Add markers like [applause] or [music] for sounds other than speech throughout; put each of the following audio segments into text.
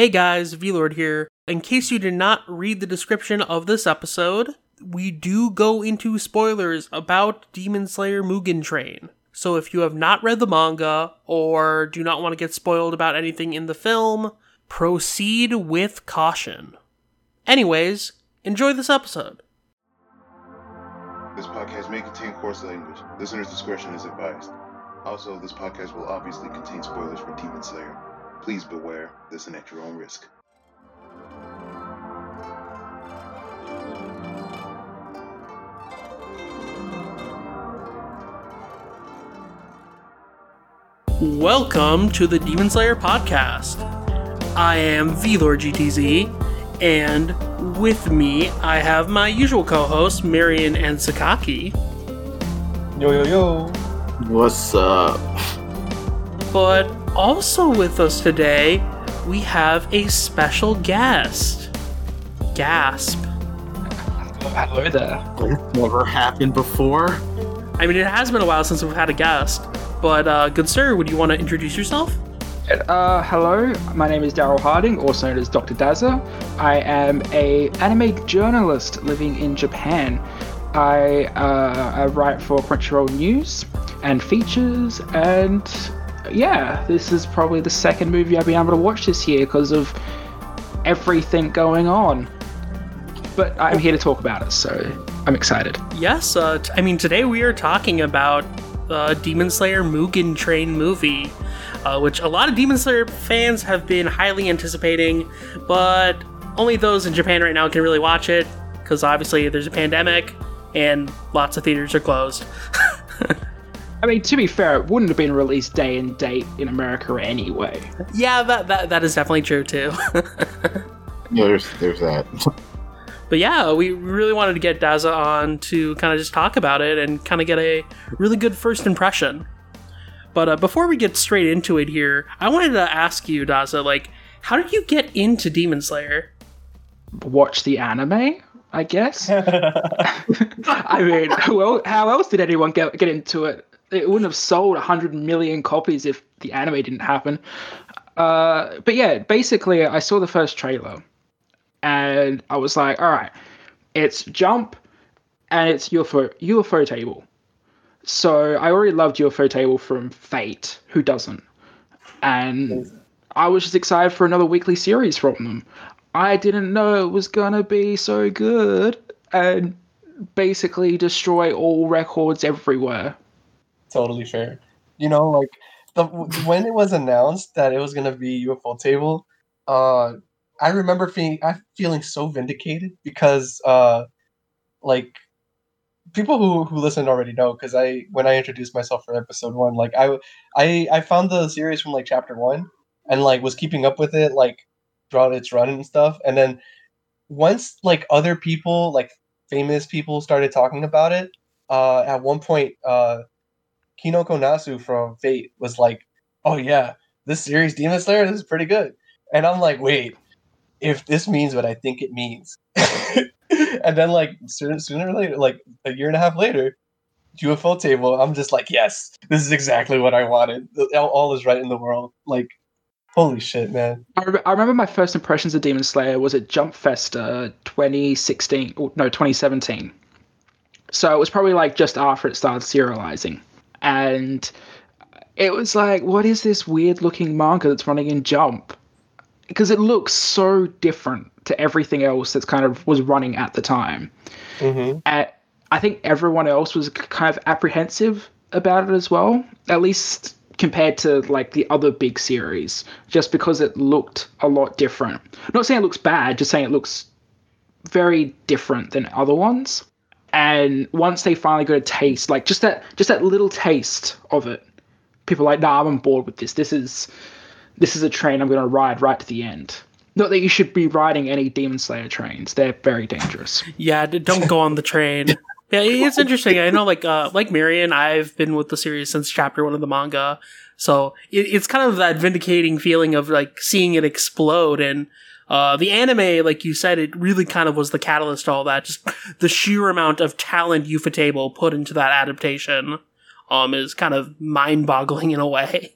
Hey guys, VLord here. In case you did not read the description of this episode, we do go into spoilers about Demon Slayer Mugen Train. So if you have not read the manga or do not want to get spoiled about anything in the film, proceed with caution. Anyways, enjoy this episode. This podcast may contain coarse language. Listener's discretion is advised. Also, this podcast will obviously contain spoilers for Demon Slayer. Please beware, listen at your own risk. Welcome to the Demon Slayer podcast. I am VLord GTZ, and with me I have my usual co-hosts Marion and Sakaki. Yo yo yo. What's up? But also with us today, we have a special guest. Gasp. Hello there. It's never happened before. I mean, it has been a while since we've had a guest, but uh, good sir, would you want to introduce yourself? Uh, hello, my name is Daryl Harding, also known as Dr. Daza. I am a anime journalist living in Japan. I, uh, I write for Crunchyroll News and features, and yeah, this is probably the second movie I've been able to watch this year because of everything going on. But I'm here to talk about it, so I'm excited. Yes, uh, t- I mean, today we are talking about uh, Demon Slayer Mugen Train movie, uh, which a lot of Demon Slayer fans have been highly anticipating, but only those in Japan right now can really watch it because obviously there's a pandemic and lots of theaters are closed. [laughs] I mean, to be fair, it wouldn't have been released day and date in America anyway. yeah, that, that that is definitely true too. [laughs] Yeah, there's there's that. [laughs] But yeah, we really wanted to get Daza on to kind of just talk about it and kind of get a really good first impression. But uh, before we get straight into it here, I wanted to ask you, Daza, like, how did you get into Demon Slayer? Watch the anime, I guess. [laughs] I mean, well, how else did anyone get get into it? It wouldn't have sold 100 million copies if the anime didn't happen. Uh, but yeah, basically, I saw the first trailer and I was like, all right, it's Jump and it's UFO, Ufotable. So I already loved Ufotable from Fate. Who doesn't? And I was just excited for another weekly series from them. I didn't know it was gonna be so good and basically destroy all records everywhere. Totally fair. You know, like the when it was announced that it was gonna be Ufotable, uh, I remember feeling I feeling so vindicated because uh, like people who who listen already know because I when I introduced myself for episode one, like I I I found the series from like chapter one and like was keeping up with it like throughout its run and stuff, and then once like other people like famous people started talking about it, uh, at one point, uh, Kinoko Nasu from Fate was like, "Oh yeah, this series Demon Slayer this is pretty good," and I'm like, "Wait, if this means what I think it means," [laughs] and then like sooner, sooner or later, like a year and a half later, Ufotable, I'm just like, "Yes, this is exactly what I wanted. All, all is right in the world." Like, holy shit, man! I, re- I remember my first impressions of Demon Slayer was at Jump Festa uh, 2016, or no, 2017. So it was probably like just after it started serializing. And it was like, what is this weird looking manga that's running in Jump? Because it looks so different to everything else that's kind of was running at the time. Mm-hmm. And I think everyone else was kind of apprehensive about it as well, at least compared to like the other big series, just because it looked a lot different. Not saying it looks bad, just saying it looks very different than other ones. And once they finally got a taste, like just that, just that little taste of it, people like, nah, I'm on board with this. This is, this is a train I'm going to ride right to the end. Not that you should be riding any Demon Slayer trains; they're very dangerous. Yeah, don't go on the train. [laughs] Yeah, it's interesting. I know, like, uh, like Marion, I've been with the series since chapter one of the manga, so it, it's kind of that vindicating feeling of like seeing it explode. And uh, the anime, like you said, it really kind of was the catalyst to all that. Just the sheer amount of talent Ufotable put into that adaptation, um, is kind of mind-boggling in a way.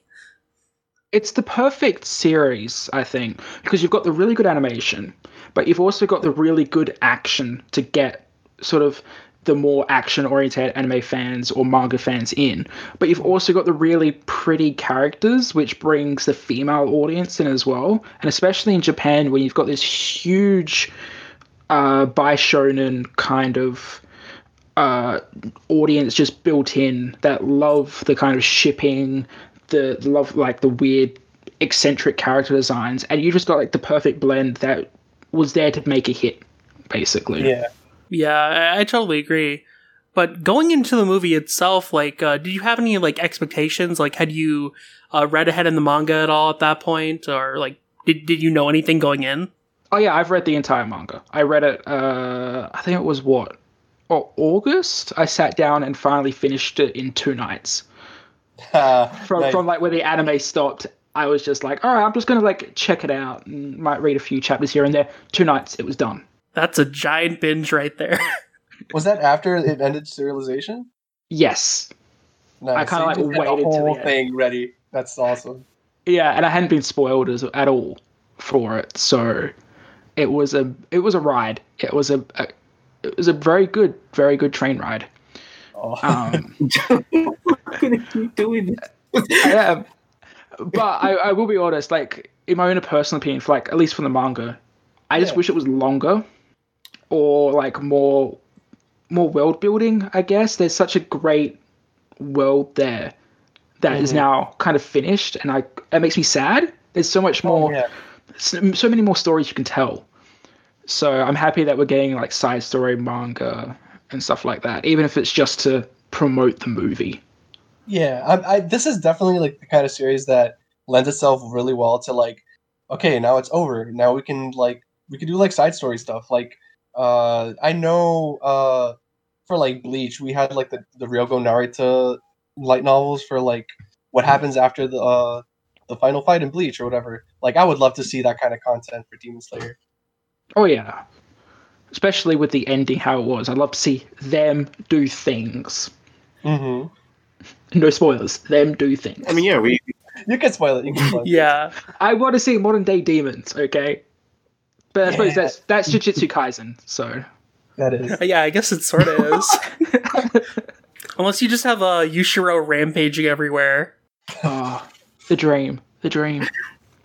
it's the perfect series, I think, because you've got the really good animation, but you've also got the really good action to get sort of the more action oriented anime fans or manga fans in. But you've also got the really pretty characters, which brings the female audience in as well. And especially in Japan, where you've got this huge uh, by shonen kind of uh, audience just built in that love the kind of shipping, the love like the weird eccentric character designs, and you just got like the perfect blend that was there to make a hit, basically. Yeah. Yeah, I, I totally agree. But going into the movie itself, like, uh, did you have any like expectations? Like, had you uh, read ahead in the manga at all at that point, or like, did did you know anything going in? Oh yeah, I've read the entire manga. I read it. Uh, I think it was what, oh, August. I sat down and finally finished it in two nights. [laughs] From Nice. from like where the anime stopped, I was just like, all right, I'm just gonna like check it out and might read a few chapters here and there. Two nights, it was done. That's a giant binge right there. [laughs] Was that after it ended serialization? Yes, Nice. kinda, So like, waited the till the whole end. thing ready. That's awesome. yeah, and I hadn't been spoiled as, at all for it, so it was a it was a ride. It was a, a it was a very good, very good train ride. Oh. Um, We're gonna keep doing this. yeah, but I, I will be honest. Like in my own personal opinion, for like at least from the manga, I just Yeah. wish it was longer or like more more world building. I guess there's such a great world there that is Mhm. now kind of finished, and I it makes me sad. There's so much more, Oh, yeah. so, so many more stories you can tell. So I'm happy that we're getting like side story manga and stuff like that, even if it's just to promote the movie. Yeah, I, I, this is definitely like the kind of series that lends itself really well to like, okay, now it's over. Now we can like we can do like side story stuff. Like, uh, I know uh, for like Bleach, we had like the the Ryohgo Narita light novels for like what happens after the uh, the final fight in Bleach or whatever. Like, I would love to see that kind of content for Demon Slayer. Oh yeah. Especially with the ending how it was. I'd love to see them do things. Mm-hmm. No spoilers. Them do things. I mean, yeah, we You can spoil it. You can spoil it. [laughs] yeah, I want to see modern day demons, okay? But I suppose that's that's Jujutsu Kaisen, so that is. [laughs] yeah. I guess it sort of is. [laughs] Unless you just have uh, Yushiro rampaging everywhere. oh, the dream. The dream. I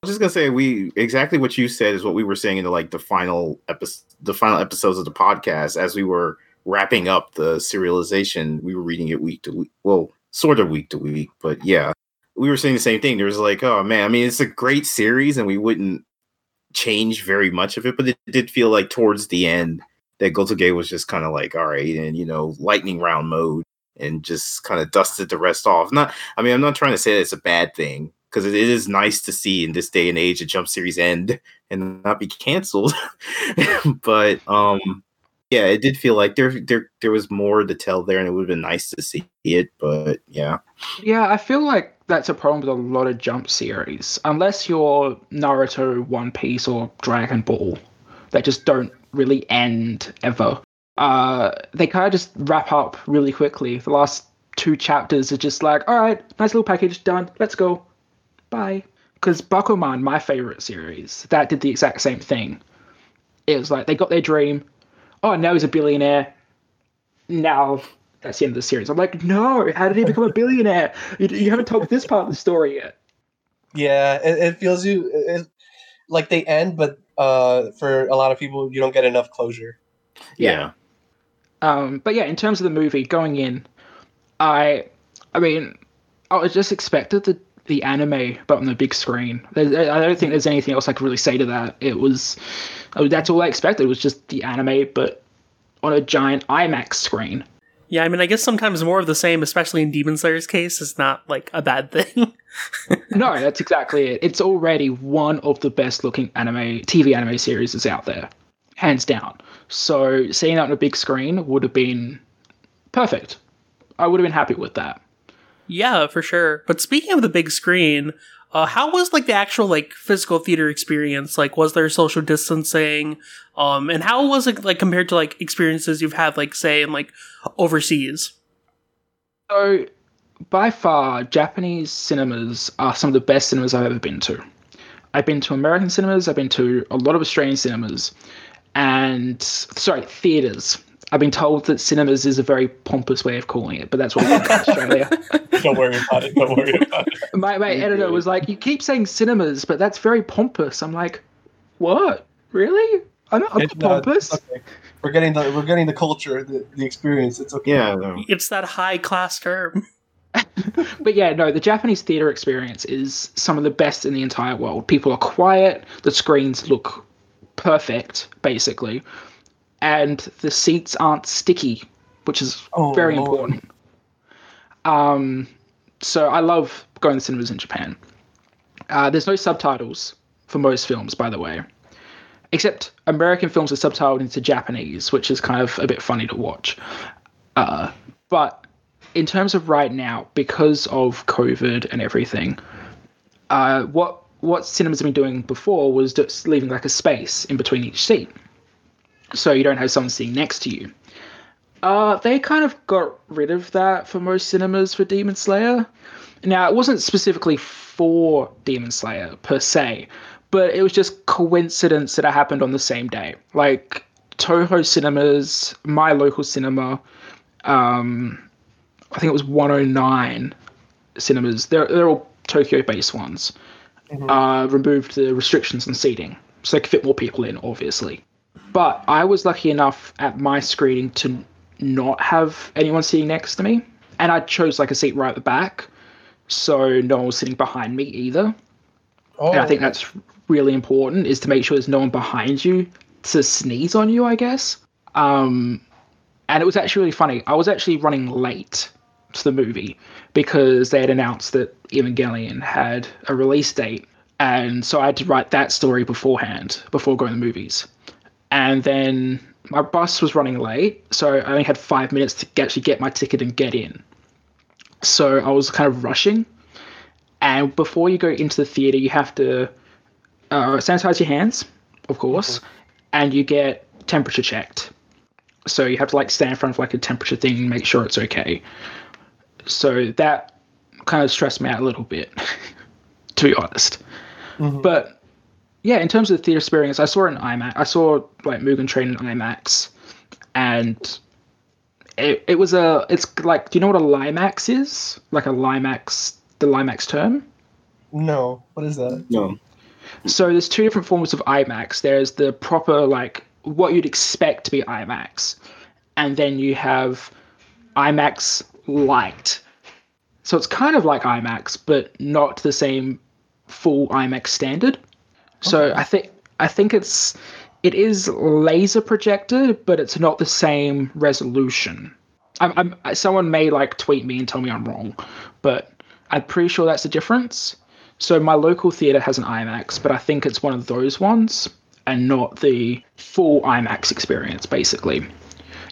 was just gonna say we exactly what you said is what we were saying in the like the final episode, the final episodes of the podcast as we were wrapping up the serialization. We were reading it week to week, well, sort of week to week, but yeah, we were saying the same thing. There was like, oh man, I mean, it's a great series, and we wouldn't change very much of it, but it did feel like towards the end that Gotoge was just kind of like, all right, and you know, lightning round mode, and just kind of dusted the rest off. Not, I mean, I'm not trying to say that it's a bad thing because it is nice to see in this day and age a jump series end [laughs] and not be canceled. [laughs] but um, yeah, it did feel like there there there was more to tell there, and it would have been nice to see it. But yeah, Yeah, I feel like that's a problem with a lot of jump series. Unless you're Naruto, One Piece, or Dragon Ball, that just don't really end ever. Uh, they kind of just wrap up really quickly. The last two chapters are just like, all right, nice little package, done. Let's go. Bye. Because Bakuman, my favorite series, that did the exact same thing. It was like they got their dream. Oh, now he's a billionaire. Now that's the end of the series. I'm like, no, how did he become a billionaire? You, you haven't told this part of the story yet. Yeah, it, it feels you it, like they end, but uh, for a lot of people, you don't get enough closure. yeah, Um, but yeah, in terms of the movie going in, I, I mean, I was just expected the the anime, but on the big screen. I don't think there's anything else I could really say to that. It was, I mean, that's all I expected It was just the anime, but on a giant IMAX screen. Yeah, I mean, I guess sometimes more of the same, especially in Demon Slayer's case, is not like a bad thing. [laughs] No, that's exactly it. It's already one of the best looking anime TV anime series is out there, hands down. So seeing that on a big screen would have been perfect. I would have been happy with that. yeah, for sure. But speaking of the big screen, uh, how was like the actual like physical theater experience? Like, was there social distancing? Um, and how was it like compared to like experiences you've had, like say in like overseas? So by far, Japanese cinemas are some of the best cinemas I've ever been to. I've been to American cinemas, I've been to a lot of Australian cinemas, and sorry, theaters. I've been told that cinemas is a very pompous way of calling it, but that's what we call it in [laughs] Australia. Don't worry about it. Don't worry about it. [laughs] My, my editor was like, "You keep saying cinemas, but that's very pompous." I'm like, "What? Really? I'm not, I'm It's not not- pompous." okay. We're getting the we're getting the culture, the, the experience. It's okay. Yeah, no. It's that high class term. [laughs] But yeah, no, the Japanese theater experience is some of the best in the entire world. People are quiet, the screens look perfect, basically, and the seats aren't sticky, which is Oh, very Lord. important. Um, so I love going to cinemas in Japan. Uh, there's no subtitles for most films, by the way, except American films are subtitled into Japanese, which is kind of a bit funny to watch. Uh, but in terms of right now, because of COVID and everything, uh, what what cinemas have been doing before was just leaving like a space in between each seat, so you don't have someone sitting next to you. Uh, they kind of got rid of that for most cinemas for Demon Slayer. Now, it wasn't specifically for Demon Slayer per se, but it was just coincidence that it happened on the same day. Like Toho Cinemas, my local cinema, um, I think it was 109 cinemas. They're they're all Tokyo-based ones. Uh, removed the restrictions on seating, so they could fit more people in, obviously. But I was lucky enough at my screening to not have anyone sitting next to me, and I chose like a seat right at the back, so no one was sitting behind me either. Oh, And I think that's really important is to make sure there's no one behind you to sneeze on you, I guess. Um, and it was actually really funny. I was actually running late to the movie because they had announced that Evangelion had a release date. And so I had to write that story beforehand, before going to the movies. And then my bus was running late, so I only had five minutes to actually get my ticket and get in. So I was kind of rushing. And before you go into the theater, you have to uh, sanitize your hands, of course, and you get temperature checked. So you have to like stand in front of like a temperature thing and make sure it's okay. So that kind of stressed me out a little bit, [laughs] to be honest. But yeah, in terms of the theater experience, I saw an IMAX. I saw like Mugen Train in IMAX, and it, it was a. It's like, do you know what a LieMAX is? Like a LieMAX, the LieMAX term. no. What is that? No. So there's two different forms of IMAX. There's the proper like what you'd expect to be IMAX, and then you have IMAX Light. So it's kind of like IMAX, but not the same full IMAX standard. So I think I think it's it is laser projected, but it's not the same resolution. I'm, I'm someone may like tweet me and tell me I'm wrong, but I'm pretty sure that's the difference. So my local theater has an IMAX, but I think it's one of those ones and not the full IMAX experience, basically.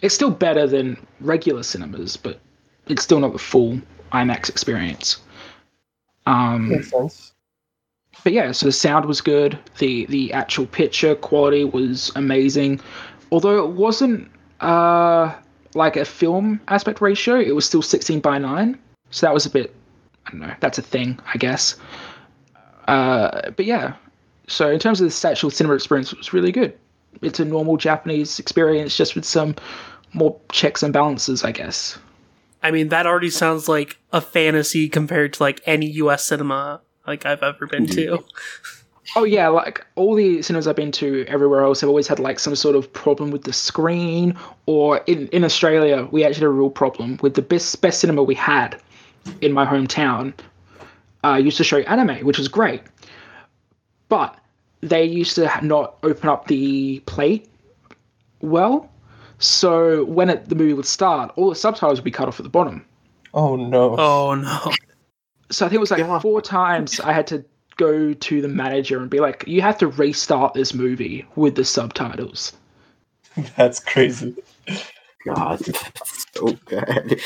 It's still better than regular cinemas, but it's still not the full IMAX experience. Um, Makes sense. But yeah, so the sound was good. The the actual picture quality was amazing. Although it wasn't uh like a film aspect ratio, it was still 16 by 9. So that was a bit I don't know, that's a thing, I guess. Uh but yeah. So in terms of the actual cinema experience, it was really good. It's a normal Japanese experience just with some more checks and balances, I guess. I mean, that already sounds like a fantasy compared to like any US cinema like I've ever been to. Oh yeah, like all the cinemas I've been to everywhere else have always had like some sort of problem with the screen, or in, in Australia we actually had a real problem with the best best cinema we had in my hometown. Uh, used to show anime, which was great, but they used to not open up the plate well. So when it, the movie would start, all the subtitles would be cut off at the bottom. Oh no. Oh no. So I think it was like Yeah. four times I had to go to the manager and be like, "You have to restart this movie with the subtitles." [laughs] That's crazy. God, that's so bad.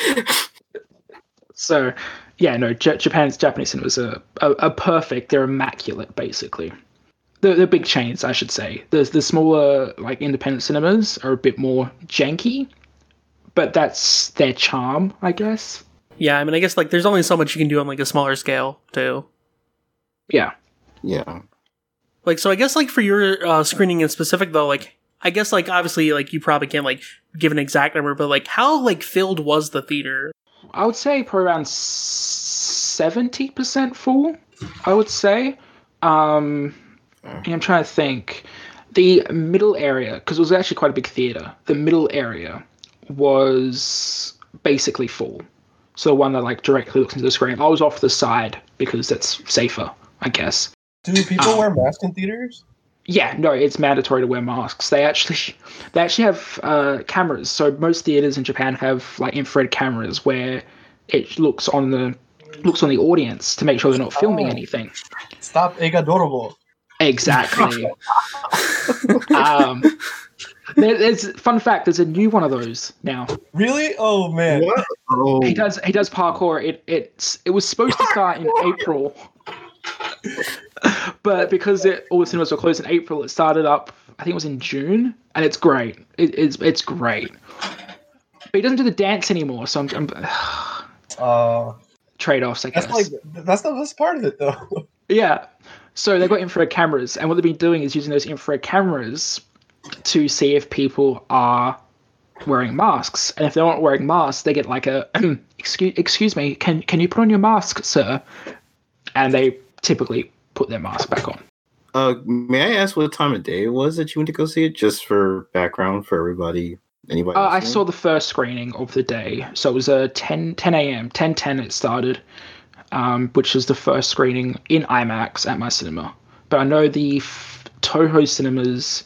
So, yeah, no, J- Japan's Japanese cinemas are, are, are perfect. They're immaculate, basically. The the big chains, I should say. The the smaller like independent cinemas are a bit more janky, but that's their charm, I guess. Yeah, I mean, I guess like there's only so much you can do on like a smaller scale too. Yeah. Yeah. Like, so I guess like for your uh, screening in specific though, like I guess like obviously like you probably can't like give an exact number, but like how like filled was the theater? I would say probably around seventy percent full. I would say. Um, I'm trying to think. The middle area, because it was actually quite a big theater. The middle area was basically full. So the one that like directly looks into the screen. I was off the side because that's safer, I guess. Do people Um, wear masks in theaters? Yeah, no, it's mandatory to wear masks. They actually, they actually have uh, cameras. So most theaters in Japan have like infrared cameras where it looks on the looks on the audience to make sure they're not filming Oh. anything. Stop Eiga Dorobo. Exactly. [laughs] um, there, there's fun fact. There's a new one of those now. Really? Oh man. What? Oh, He does he does parkour. It it's it was supposed to start in April, but because it, all the cinemas were closed in April, it started up. I think it was in June, and it's great. It, it's it's great. But he doesn't do the dance anymore, so I'm, I'm Uh, trade offs. I guess. that's like that's the best part of it though. [laughs] Yeah. So they've got infrared cameras, and what they've been doing is using those infrared cameras to see if people are wearing masks. And if they're not wearing masks, they get like a [clears throat] excuse excuse me, can can you put on your mask, sir? And they typically put their mask back on. uh, may I ask what time of day it was that you went to go see it? Just for background for everybody. Anybody? Uh, I saw the first screening of the day. So it was a 10, 10 a.m. 10 10 it started, um, which was the first screening in IMAX at my cinema. But I know the f- Toho cinemas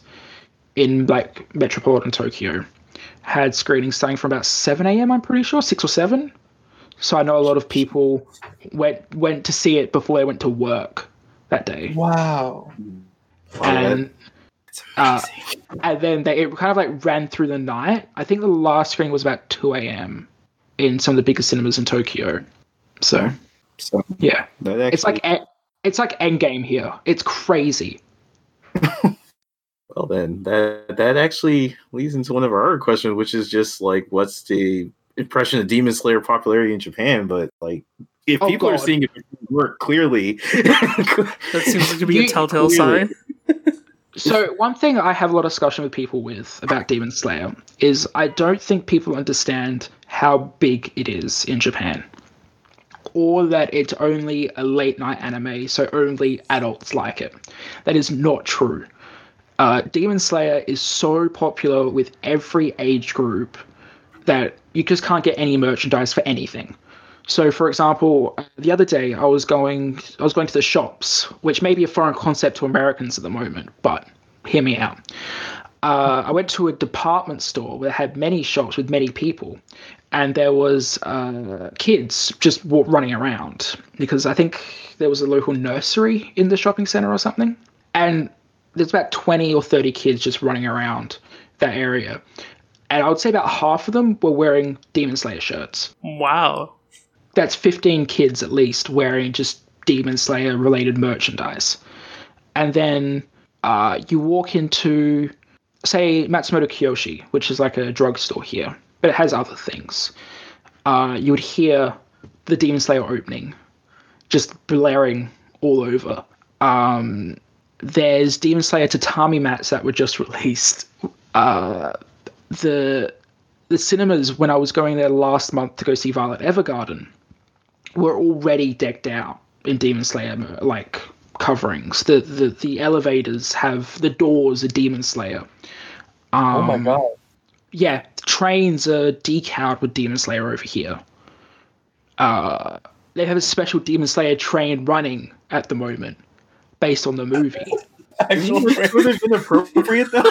in like metropolitan Tokyo had screenings starting from about 7 a.m. I'm pretty sure, 6 or 7. So I know a lot of people went went to see it before they went to work that day. Wow. Wow, And uh, and then they it kind of like ran through the night. I think the last screening was about 2 a.m. in some of the biggest cinemas in Tokyo. So so yeah, actually, it's like it's like Endgame here. It's crazy. [laughs] well then that that actually leads into one of our other questions, which is just like, what's the impression of Demon Slayer popularity in Japan? But like, if Oh, people are seeing it work clearly, [laughs] That seems to be a [laughs] telltale Clearly. sign. So one thing I have a lot of discussion with people with about Demon Slayer is I don't think people understand how big it is in Japan. Or that it's only a late night anime, so only adults like it. That is not true. Uh, Demon Slayer is so popular with every age group that you just can't get any merchandise for anything. So, for example, uh, the other day I was going, I was going to the shops, which may be a foreign concept to Americans at the moment, but hear me out. Uh, I went to a department store where had many shops with many people, and there was uh, kids just running around because I think there was a local nursery in the shopping center or something, and there's about twenty or thirty kids just running around that area, and I would say about half of them were wearing Demon Slayer shirts Wow. that's 15 kids at least wearing just Demon Slayer related merchandise. And then uh, you walk into, say, Matsumoto Kiyoshi, which is like a drugstore here, but it has other things. Uh, you would hear the Demon Slayer opening just blaring all over. Um, there's Demon Slayer tatami mats that were just [laughs] released. Uh, the the cinemas when I was going there last month to go see Violet Evergarden were already decked out in Demon Slayer like coverings. The the the elevators have the doors are Demon Slayer. Um, Oh my god. Yeah, trains are decaled with Demon Slayer over here. Uh, they have a special Demon Slayer train running at the moment, based on the movie. [laughs] Actual would have been appropriate though.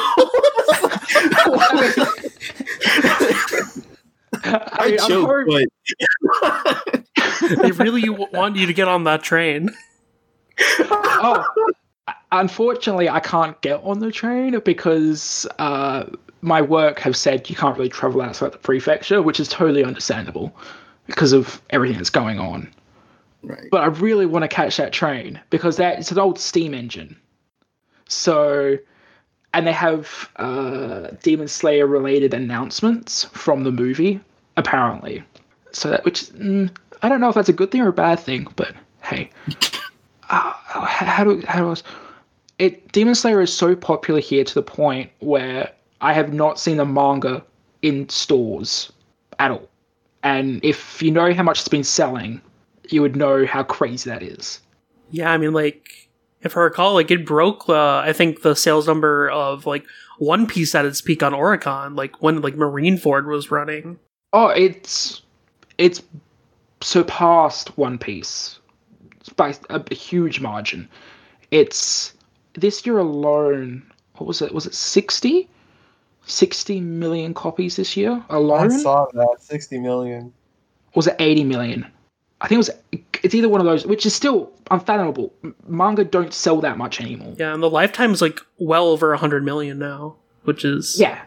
I [laughs] I mean, I'm joke, horrib- but [laughs] They really want you to get on that train. oh, unfortunately, I can't get on the train because uh, my work have said you can't really travel outside the prefecture, which is totally understandable because of everything that's going on. Right. But I really want to catch that train because that it's an old steam engine. So, and they have uh, Demon Slayer related announcements from the movie, apparently. So that which mm, I don't know if that's a good thing or a bad thing, but hey, [laughs] uh, how do how do I, it? Demon Slayer is so popular here to the point where I have not seen the manga in stores at all. And if you know how much it's been selling, you would know how crazy that is. Yeah, I mean, like, if I recall, like, it broke, uh, I think, the sales number of, like, One Piece at its peak on Oricon, like, when, like, Marineford was running. Oh, it's it's surpassed One Piece by a huge margin. It's this year alone. What was it? Was it 60? 60 million copies this year alone? I saw that. 60 million. was it 80 million? I think it was. It's either one of those, which is still unfathomable. Manga don't sell that much anymore. Yeah, and the lifetime's, like, well over 100 million now, which is. Yeah,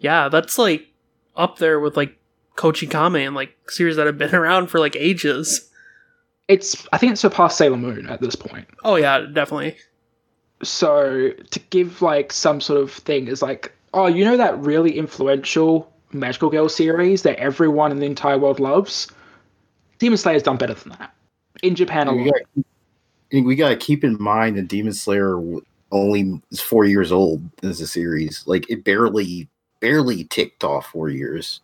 Yeah, that's, like, up there with, like, Kochikame and, like, series that have been [laughs] around for, like, ages. it's. I think it surpassed Sailor Moon at this point. Oh, yeah, definitely. So to give like some sort of thing is like, oh, you know that really influential Magical Girl series that everyone in the entire world loves? Demon Slayer's done better than that in Japan we alone. got we got to keep in mind that Demon Slayer only is four years old as a series. Like it barely barely ticked off four years.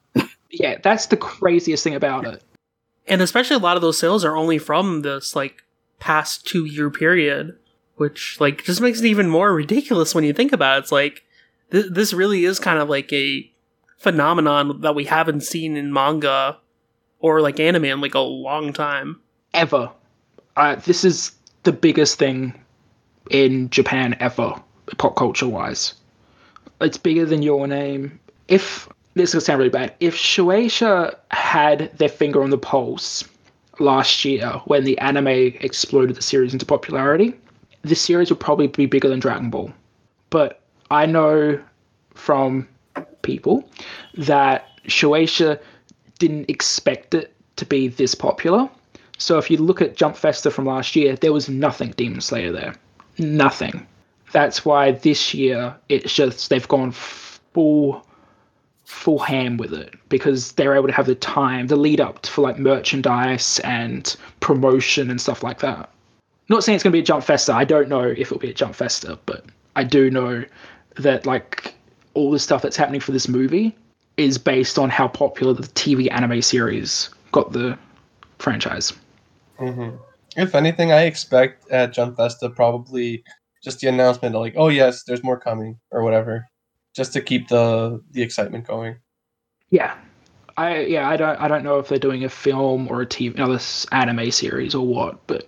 Yeah, that's the craziest thing about it. And especially a lot of those sales are only from this, like, past two year period, which, like, just makes it even more ridiculous when you think about it. It's like, th- this really is kind of like a phenomenon that we haven't seen in manga or, like, anime in, like, a long time. Ever. Uh, this is the biggest thing in Japan ever, pop culture wise. It's bigger than Your Name. If this is sound really bad, if Shueisha had their finger on the pulse last year when the anime exploded the series into popularity, this series would probably be bigger than Dragon Ball. But I know from people that Shueisha didn't expect it to be this popular. So if you look at Jump Festa from last year, there was nothing Demon Slayer there. Nothing. That's why this year it's just they've gone full full ham with it because they're able to have the time, the lead up for like merchandise and promotion and stuff like that. Not saying it's going to be a Jump Festa. I don't know if it'll be a Jump Festa, but I do know that like all the stuff that's happening for this movie is based on how popular the TV anime series got the franchise. hmm If anything, I expect at Jump Festa probably just the announcement of like, oh yes, there's more coming or whatever, just to keep the the excitement going. Yeah. I yeah, I don't I don't know if they're doing a film or a TV another anime series or what, but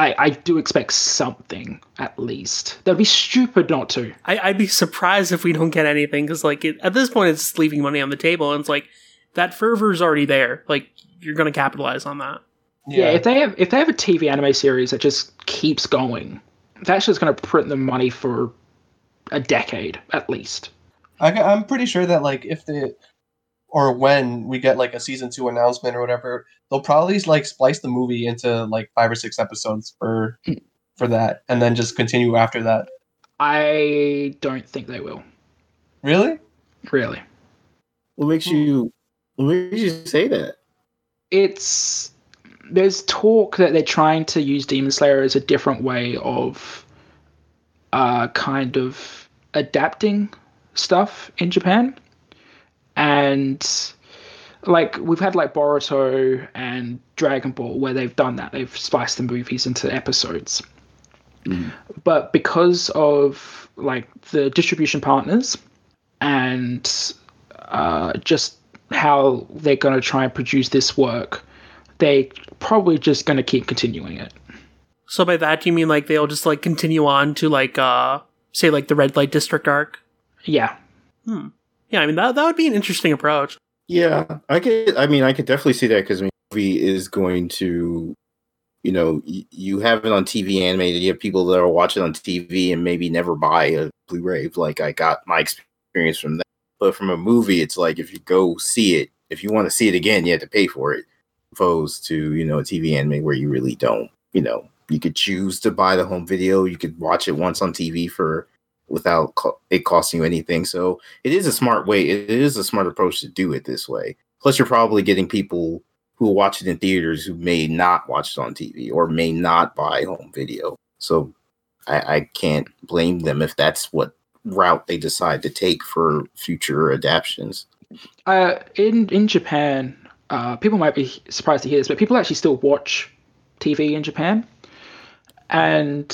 I I do expect something at least. That'd be stupid not to. I- I'd be surprised if we don't get anything because, like, it, at this point, it's leaving money on the table, and it's like that fervor's already there. Like, you're going to capitalize on that. Yeah. if they have if they have a TV anime series that just keeps going, that's just going to print them money for a decade at least. I, I'm pretty sure that like if the or when we get like a season two announcement or whatever, they'll probably like splice the movie into like five or six episodes for for that, and then just continue after that. I don't think they will. Really? Really. What makes you what makes you say that? it's there's talk that they're trying to use Demon Slayer as a different way of uh kind of adapting stuff in Japan. And like we've had like Boruto and Dragon Ball where they've done that. They've spliced the movies into episodes. Mhm. But because of like the distribution partners and uh, just how they're going to try and produce this work, they probably just going to keep continuing it. So by that, you mean like they'll just like continue on to like uh say like the red light district arc? Yeah, Yeah, I mean that that would be an interesting approach. Yeah, I could. I mean, I could definitely see that because I mean, movie is going to, you know, y- you have it on TV animated. You have people that are watching on TV and maybe never buy a Blu-ray. Like I got my experience from that. But from a movie, it's like if you go see it, if you want to see it again, you have to pay for it. Opposed to you know a TV anime where you really don't. You know, you could choose to buy the home video. You could watch it once on TV for without co- it costing you anything. So it is a smart way. It is a smart approach to do it this way. Plus, you're probably getting people who watch it in theaters who may not watch it on TV or may not buy home video. So I, I can't blame them if that's what route they decide to take for future adaptations. Uh, in in Japan, uh, people might be surprised to hear this, but people actually still watch TV in Japan, and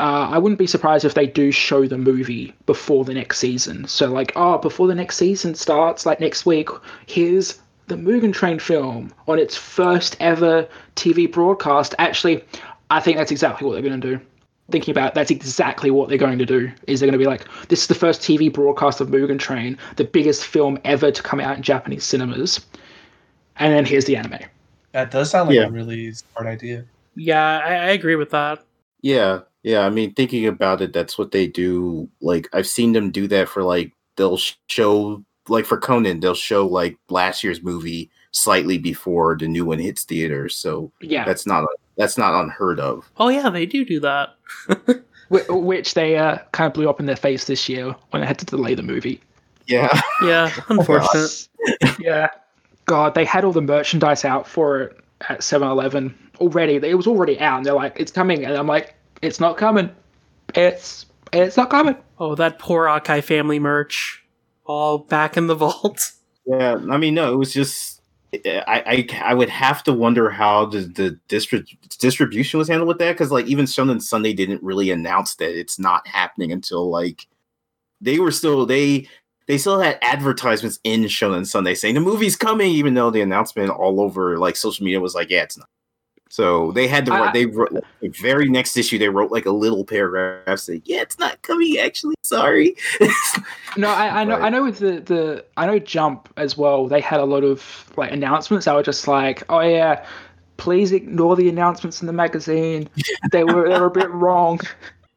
uh, I wouldn't be surprised if they do show the movie before the next season. So, like, oh, before the next season starts, like next week, here's the Mugen Train film on its first ever TV broadcast. Actually, I think that's exactly what they're going to do. Thinking about it, that's exactly what they're going to do. Is they're going to be like, this is the first TV broadcast of Mugen Train, the biggest film ever to come out in Japanese cinemas, and then here's the anime. That does sound like Yeah. a really smart idea. Yeah, I, I agree with that. Yeah, yeah. I mean, thinking about it, that's what they do. Like, I've seen them do that for like they'll show like for Conan, they'll show like last year's movie slightly before the new one hits theaters. So Yeah, that's not that's not unheard of. Oh yeah, they do do that. [laughs] Which they uh, kind of blew up in their face this year when they had to delay the movie. Yeah, Yeah, [laughs] unfortunate. yeah. God, they had all the merchandise out for it at 7 Eleven already. It was already out, and they're like, it's coming. And I'm like, it's not coming. It's it's not coming. Oh, that poor Akai family merch, all back in the vault. [laughs] yeah. I mean, no, it was just I I, I would have to wonder how the the distri- distribution was handled with that because like even Shonen Sunday didn't really announce that it's not happening until like they were still they they still had advertisements in Shonen Sunday saying the movie's coming, even though the announcement all over like social media was like, yeah, it's not. So they had to I- write. They wrote the very next issue. They wrote like a little paragraph saying, "Yeah, it's not coming. Actually, sorry." No, I, I know. [laughs] Right. I know with the, the I know Jump as well. They had a lot of like announcements. I was just like, oh yeah, please ignore the announcements in the magazine. [laughs] They were they were a bit wrong.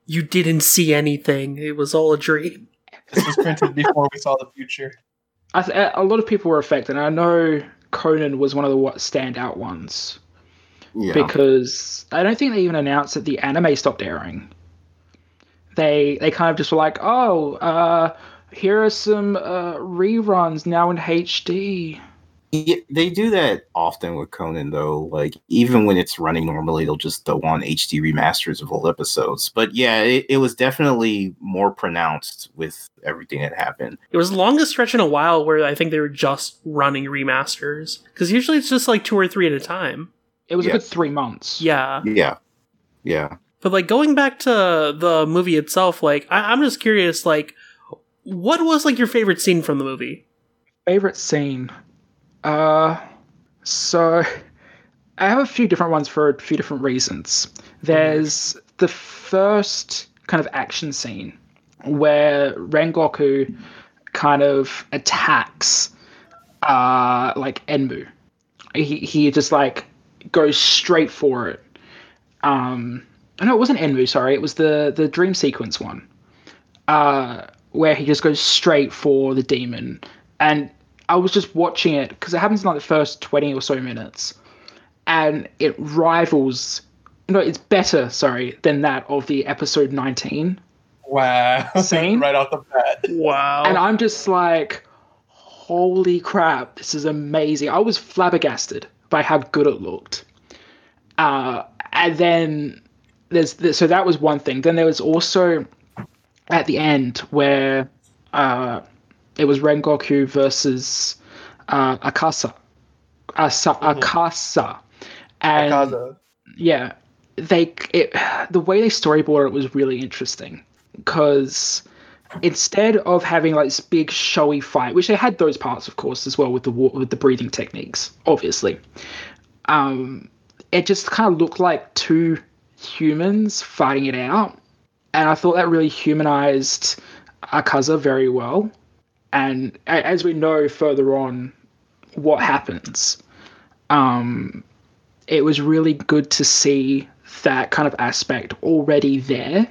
You didn't see anything. It was all a dream. This was printed before we saw the future. I th- a lot of people were affected. And I know Conan was one of the what standout ones. Yeah, because I don't think they even announced that the anime stopped airing. They they kind of just were like, oh, uh, here are some uh, reruns now in HD. Yeah, they do that often with Conan, though. Like even when it's running normally, they'll just throw on HD remasters of old episodes. But yeah, it, it was definitely more pronounced with everything that happened. It was the longest stretch in a while where I think they were just running remasters. Because usually it's just like two or three at a time. It was Yeah. a good three months. Yeah. Yeah, yeah. But like going back to the movie itself, like I- I'm just curious, like what was like your favorite scene from the movie? Favorite scene. Uh, so I have a few different ones for a few different reasons. There's the first kind of action scene where Rengoku kind of attacks uh like Enmu. He he just like goes straight for it. Um no, it wasn't Enmu, sorry, it was the the dream sequence one. Uh where he just goes straight for the demon. And I was just watching it because it happens in like the first 20 or so minutes. And it rivals no, it's better, sorry, than that of the episode 19 Wow. [laughs] Scene? right off the bat. Wow. and I'm just like, holy crap, this is amazing. I was flabbergasted by how good it looked. Uh, and then there's so that was one thing. Then there was also at the end where uh, it was Rengoku versus uh, Akasa. Asa, Akasa. And Akaza. yeah they it the way they storyboard it was really interesting because instead of having like this big showy fight which they had those parts of course as well with the with the breathing techniques obviously. Um it just kind of looked like two humans fighting it out and i thought that really humanized akaza very well. And as we know further on what happens um it was really good to see that kind of aspect already there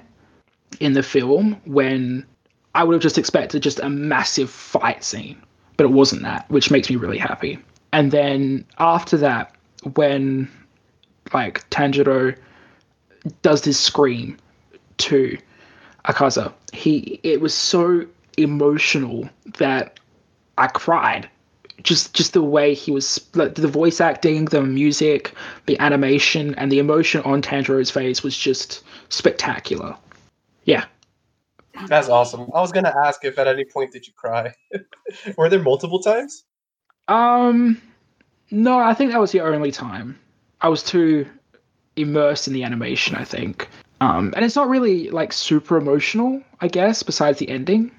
in the film when I would have just expected just a massive fight scene, but it wasn't that, which makes me really happy. And then after that, when like Tanjiro does this scream to Akaza, he it was so emotional that I cried just just the way he was like, the voice acting, the music, the animation, and the emotion on Tanjiro's face was just spectacular. Yeah, That's awesome. I was gonna ask if at any point did you cry? [laughs] Were there multiple times? Um, no, I think that was the only time. I was too immersed in the animation. I think, um, and it's not really like super emotional. I guess besides the ending.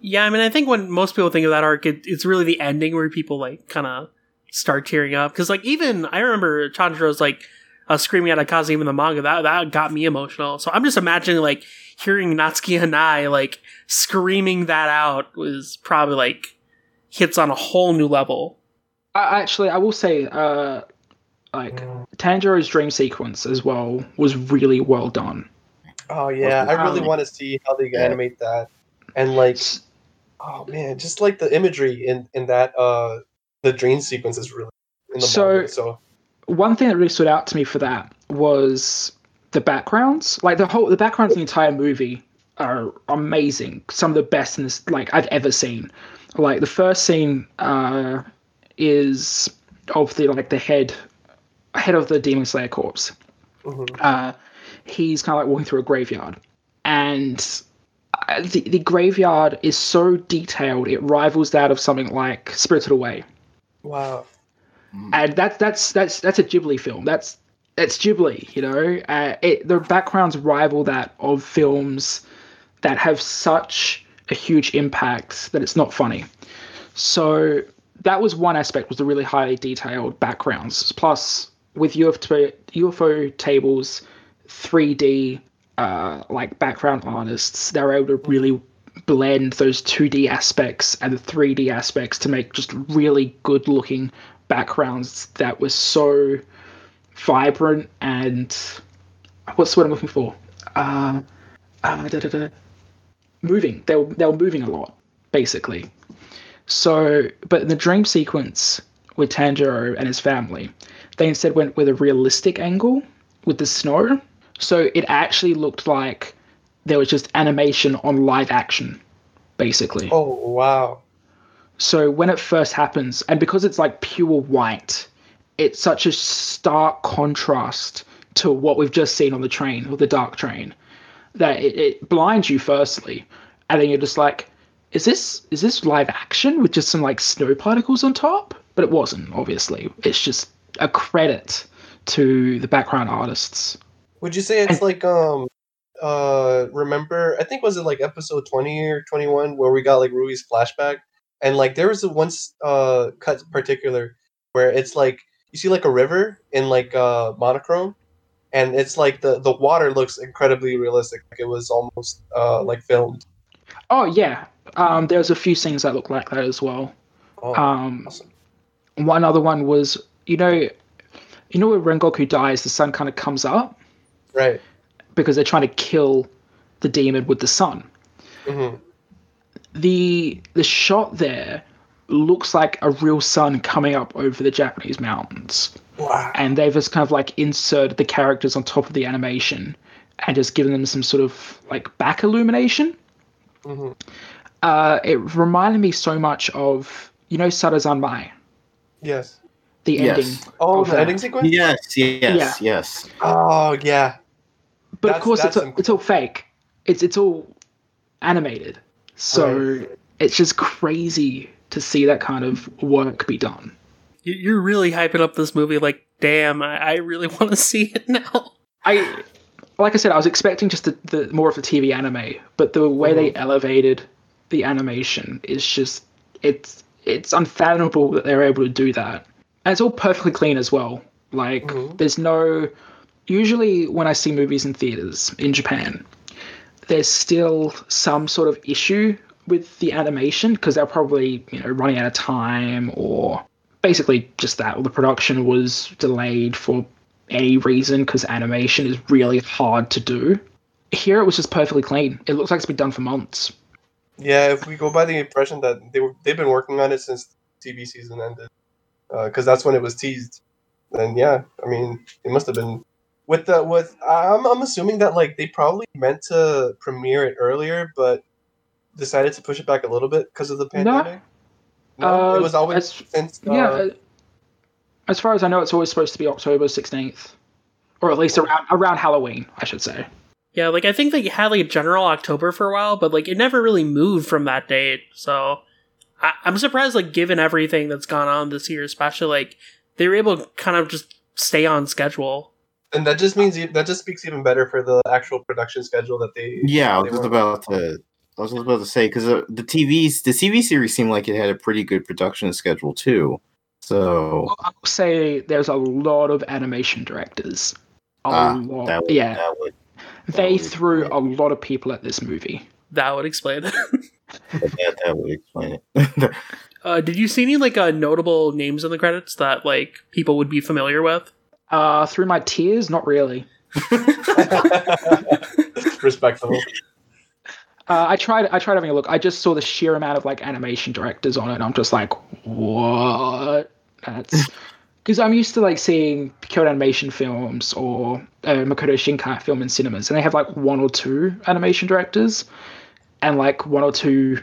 Yeah, I mean, I think when most people think of that arc, it, it's really the ending where people like kind of start tearing up. Because like even I remember Tanjiro's like uh, screaming at Akazim in the manga. That that got me emotional. So I'm just imagining like hearing Natsuki Hanai like screaming that out was probably like hits on a whole new level. I, actually, I will say, uh, like Tanjiro's dream sequence as well was really well done. Oh yeah, I really Um, want to see how they Yeah. animate that, and like, oh man, just like the imagery in in that uh the dream sequence is really in the So- manga, so one thing that really stood out to me for that was the backgrounds. Like the whole the backgrounds in the entire movie are amazing. Some of the best in this like I've ever seen. Like the first scene uh, is of the like the head head of the Demon Slayer corpse. mhm. Uh, he's kind of like walking through a graveyard, and uh, the the graveyard is so detailed it rivals that of something like Spirited Away wow. and that's that's that's that's a Ghibli film. That's that's Ghibli, you know. Uh, it the backgrounds rival that of films that have such a huge impact that it's not funny. So that was one aspect was the really highly detailed backgrounds. Plus, with UFO Ufotable's, 3D uh, like background artists, they're able to really blend those 2D aspects and the 3D aspects to make just really good looking backgrounds that were so vibrant and what's what I'm looking for? Uh, uh, da, da, da. Moving. They were, they were moving a lot, basically. So, but in the dream sequence with Tanjiro and his family, they instead went with a realistic angle with the snow. So it actually looked like there was just animation on live action, basically. Oh wow. So when it first happens, and because it's like pure white, it's such a stark contrast to what we've just seen on the train or the dark train that it, it blinds you firstly, and then you're just like, is this is this live action with just some like snow particles on top? But it wasn't. Obviously, it's just a credit to the background artists. Would you say it's like um uh remember I think was it like episode 20 or 21 where we got like Rui's flashback and like there was a once uh cut particular where it's like you see like a river in like uh monochrome and it's like the the water looks incredibly realistic like it was almost uh like filmed. Oh yeah, um, there's a few scenes that look like that as well. Oh, Um, awesome. one other one was you know you know where Rengoku dies, the sun kind of comes up Right. because they're trying to kill the demon with the sun. hmm The the shot there looks like a real sun coming up over the Japanese mountains. Wow. And they've just kind of like inserted the characters on top of the animation and just given them some sort of like back illumination. hmm Uh, it reminded me so much of you know Sarazanmai, Yes. the Yes. ending. Oh, the that. ending sequence? Yes, yes, Yeah. yes. Oh, yeah. But That's- of course, it's that's all, it's all fake. It's it's all animated, so it's just crazy to see that kind of work be done. You- You're really hyping up this movie. Like, damn, I, I really [laughs] want to see it now. I, like I said, I was expecting just the, the more of the TV anime, but the way they elevated the animation is just it's it's unfathomable that they're able to do that, and it's all perfectly clean as well. Like, Mhm. there's no. Usually, when I see movies in theaters in Japan, there's still some sort of issue with the animation because they're probably you know running out of time or basically just that the production was delayed for any reason because animation is really hard to do here it was just perfectly clean it looks like it's been done for months Yeah, if we go by the impression that they were they've been working on it since TV season ended, uh, because that's when it was teased. Then yeah, I mean, it must have been with the with. I'm I'm assuming that like they probably meant to premiere it earlier, but decided to push it back a little bit because of the pandemic. No, Uh, it was always as- since. Uh, yeah. uh, As far as I know, it's always supposed to be October 16th. Or at least around around Halloween, I should say. Yeah, like I think they had like a general October for a while, but like it never really moved from that date. So I- I'm surprised, like given everything that's gone on this year, especially like they were able to kind of just stay on schedule. and that just means that just speaks even better for the actual production schedule that they. Yeah, I was just about to. I was about to say because uh, the TVs, the TV series seemed like it had a pretty good production schedule too. So I will say there's a lot of animation directors. A ah, lot. that would, yeah. that would they would- threw a lot of people at this movie. That would explain it. [laughs] that, that would explain it. [laughs] uh, did you see any like uh, notable names in the credits that like people would be familiar with? Uh, through my tears, not really. [laughs] Respectable. Uh, I tried. I tried having a look. I just saw the sheer amount of like animation directors on it, and I'm just like, what? That's [laughs] because I'm used to like seeing Kyoto Animation films or uh, Makoto Shinkai film in cinemas, and they have like one or two animation directors, and like one or two,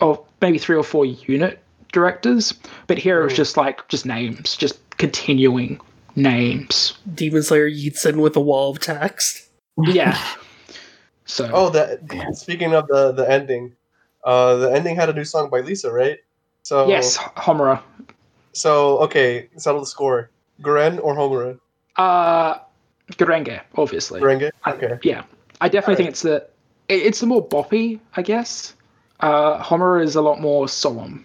or maybe three or four unit directors. But here it was Mm. just like just names, just continuing names. Demon Slayer yeets in with a wall of text. Yeah. [laughs] So Oh, that. Speaking of the the ending, uh, the ending had a new song by Lisa, right? So yes, Homura. So okay, settle the score. Guren or Homura? Uh, Gurenge, obviously. Gurenge? I- Okay. yeah, I definitely think it's the it- it's the more boppy, I guess. Uh, Homura is a lot more solemn,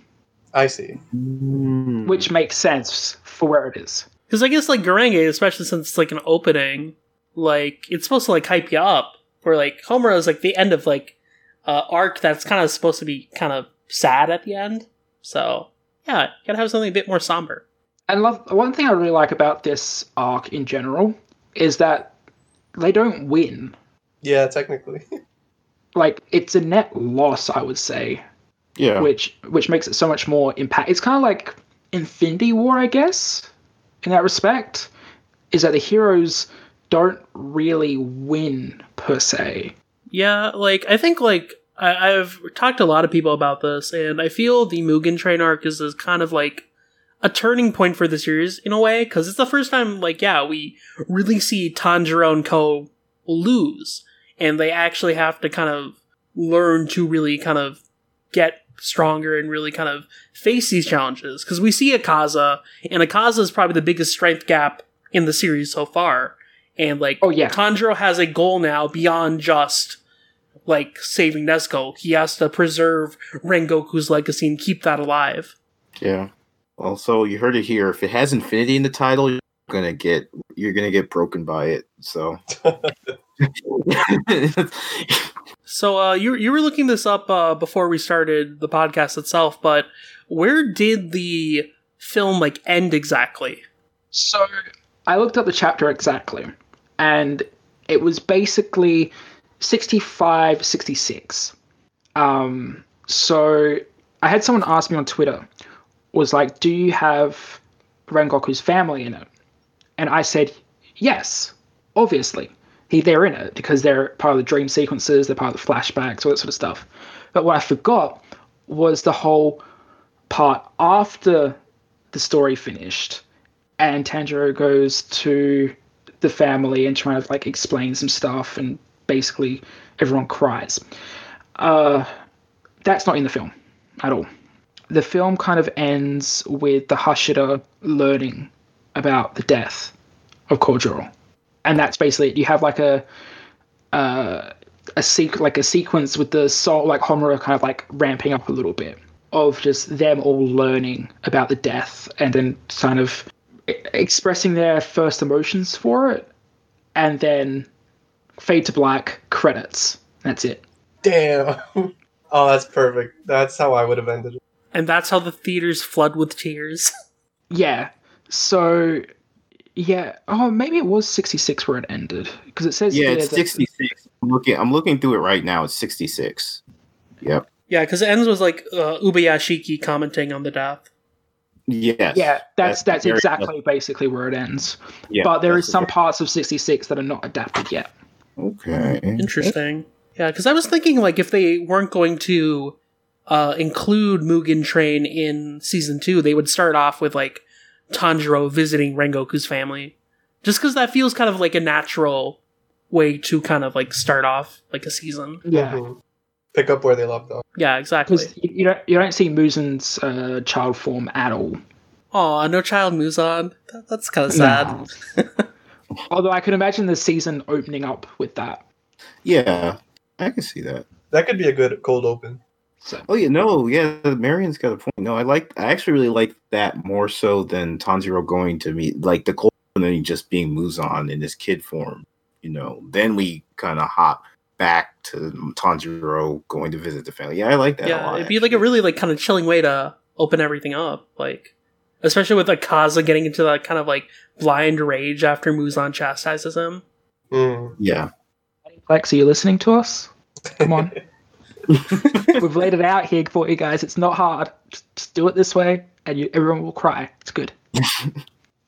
I see. Mm. which makes sense for where it is. Because I guess like Gurenge, especially since it's like an opening, like it's supposed to like hype you up. Where like Homura is like the end of like uh, arc that's kind of supposed to be kind of sad at the end. So yeah, you gotta have something a bit more somber. And love, one thing I really like about this arc in general is that they don't win. Yeah, technically. [laughs] Like it's a net loss, I would say, yeah, which which makes it so much more impact. It's kind of like Infinity War, I guess, in that respect, is that the heroes don't really win per se. Yeah, like I think like I, I've talked to a lot of people about this, and I feel the Mugen Train arc is, is kind of like a turning point for the series in a way because it's the first time like yeah we really see Tanjiro and Co lose, and they actually have to kind of learn to really kind of get stronger and really kind of face these challenges because we see Akaza, and Akaza is probably the biggest strength gap in the series so far. And like, Oh, yeah. Tanjiro has a goal now beyond just like saving Nezuko. He has to preserve Rengoku's legacy and keep that alive. yeah. Also, you heard it here. If it has infinity in the title, you're gonna get you're gonna get broken by it. So. [laughs] So uh, you you were looking this up uh, before we started the podcast itself, but where did the film like end exactly? So I looked up the chapter exactly, and it was basically 65, 66. Um, so I had someone ask me on Twitter, was like, do you have Rengoku's family in it? And I said, yes, obviously. He, they're in it because they're part of the dream sequences, they're part of the flashbacks, all that sort of stuff. But what I forgot was the whole part after the story finished and Tanjiro goes to the family and trying to like explain some stuff and basically everyone cries. Uh, that's not in the film at all. The film kind of ends with the Hashira learning about the death of Kyojuro. And that's basically it. You have like a uh, a sequ- like a sequence with the soul like Homura kind of like ramping up a little bit of just them all learning about the death and then kind of expressing their first emotions for it and then fade to black credits that's it Damn. [laughs] Oh, that's perfect. That's how I would have ended it. And that's how the theaters flood with tears. [laughs] yeah so yeah oh maybe it was 66 where it ended because it says yeah, here it's that- 66. I'm looking. I'm looking through it right now. It's 66. Yep. yeah, because it ends with like uh, Ubuyashiki commenting on the death. Yes. yeah that's that's very- exactly basically where it ends Yeah, but there is some very- parts of 66 that are not adapted yet Okay. Interesting. Yeah, because I was thinking like if they weren't going to uh, include Mugen Train in season two, they would start off with like Tanjiro visiting Rengoku's family, just because that feels kind of like a natural way to kind of like start off like a season. Yeah, Mhm. Pick up where they left off. Yeah, exactly. because you, you don't you don't see Muzan's uh, child form at all. Oh, no child Muzan. That, that's kind of sad. No. [laughs] Although I can imagine the season opening up with that. Yeah, I can see that. That could be a good cold open. So Oh yeah, no, yeah, Marion's got a point. No, I like I actually really like that more so than Tanjiro going to meet like the cold and then he just being Muzan in this kid form. You know, then we kind of hop back to Tanjiro going to visit the family. Yeah, I like that. a yeah, lot, it'd be like a really like kind of chilling way to open everything up. Like, especially with like Kaza getting into that kind of like blind rage after Muzan chastises him. Mm. yeah. Lex, are you listening to us? Come on. [laughs] We've laid it out here for you guys. It's not hard. Just, just do it this way, and you, everyone will cry. It's good.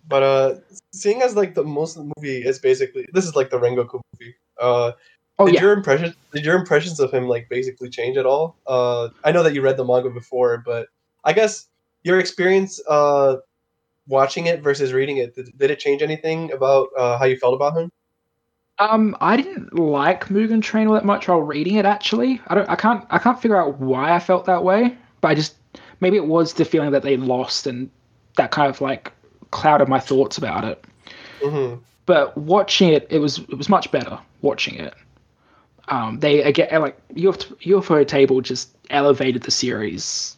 But uh, seeing as like the most of the movie is basically this is like the Rengoku movie. Uh, Oh did yeah. your impression did your impressions of him like basically change at all? Uh, I know that you read the manga before, but I guess your experience uh watching it versus reading it did, did it change anything about uh, how you felt about him? Um, I didn't like Mugen Train all that much while reading it. Actually, I don't. I can't. I can't figure out why I felt that way. But I just maybe it was the feeling that they lost, and that kind of like clouded my thoughts about it. hmm But watching it, it was it was much better watching it. Um, they again like UFO, Ufotable just elevated the series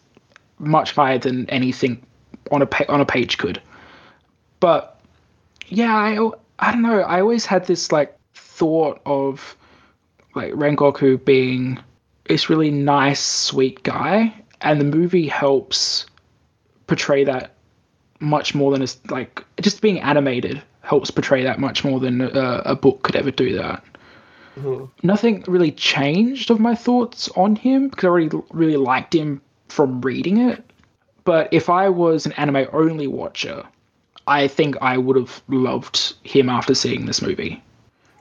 much higher than anything on a pa- on a page could. But yeah, I I don't know. I always had this like thought of like Rengoku being this really nice, sweet guy, and the movie helps portray that much more than a, like just being animated helps portray that much more than a, a book could ever do that. Hmm Nothing really changed of my thoughts on him because I already really liked him from reading it. But if I was an anime only watcher, I think I would have loved him after seeing this movie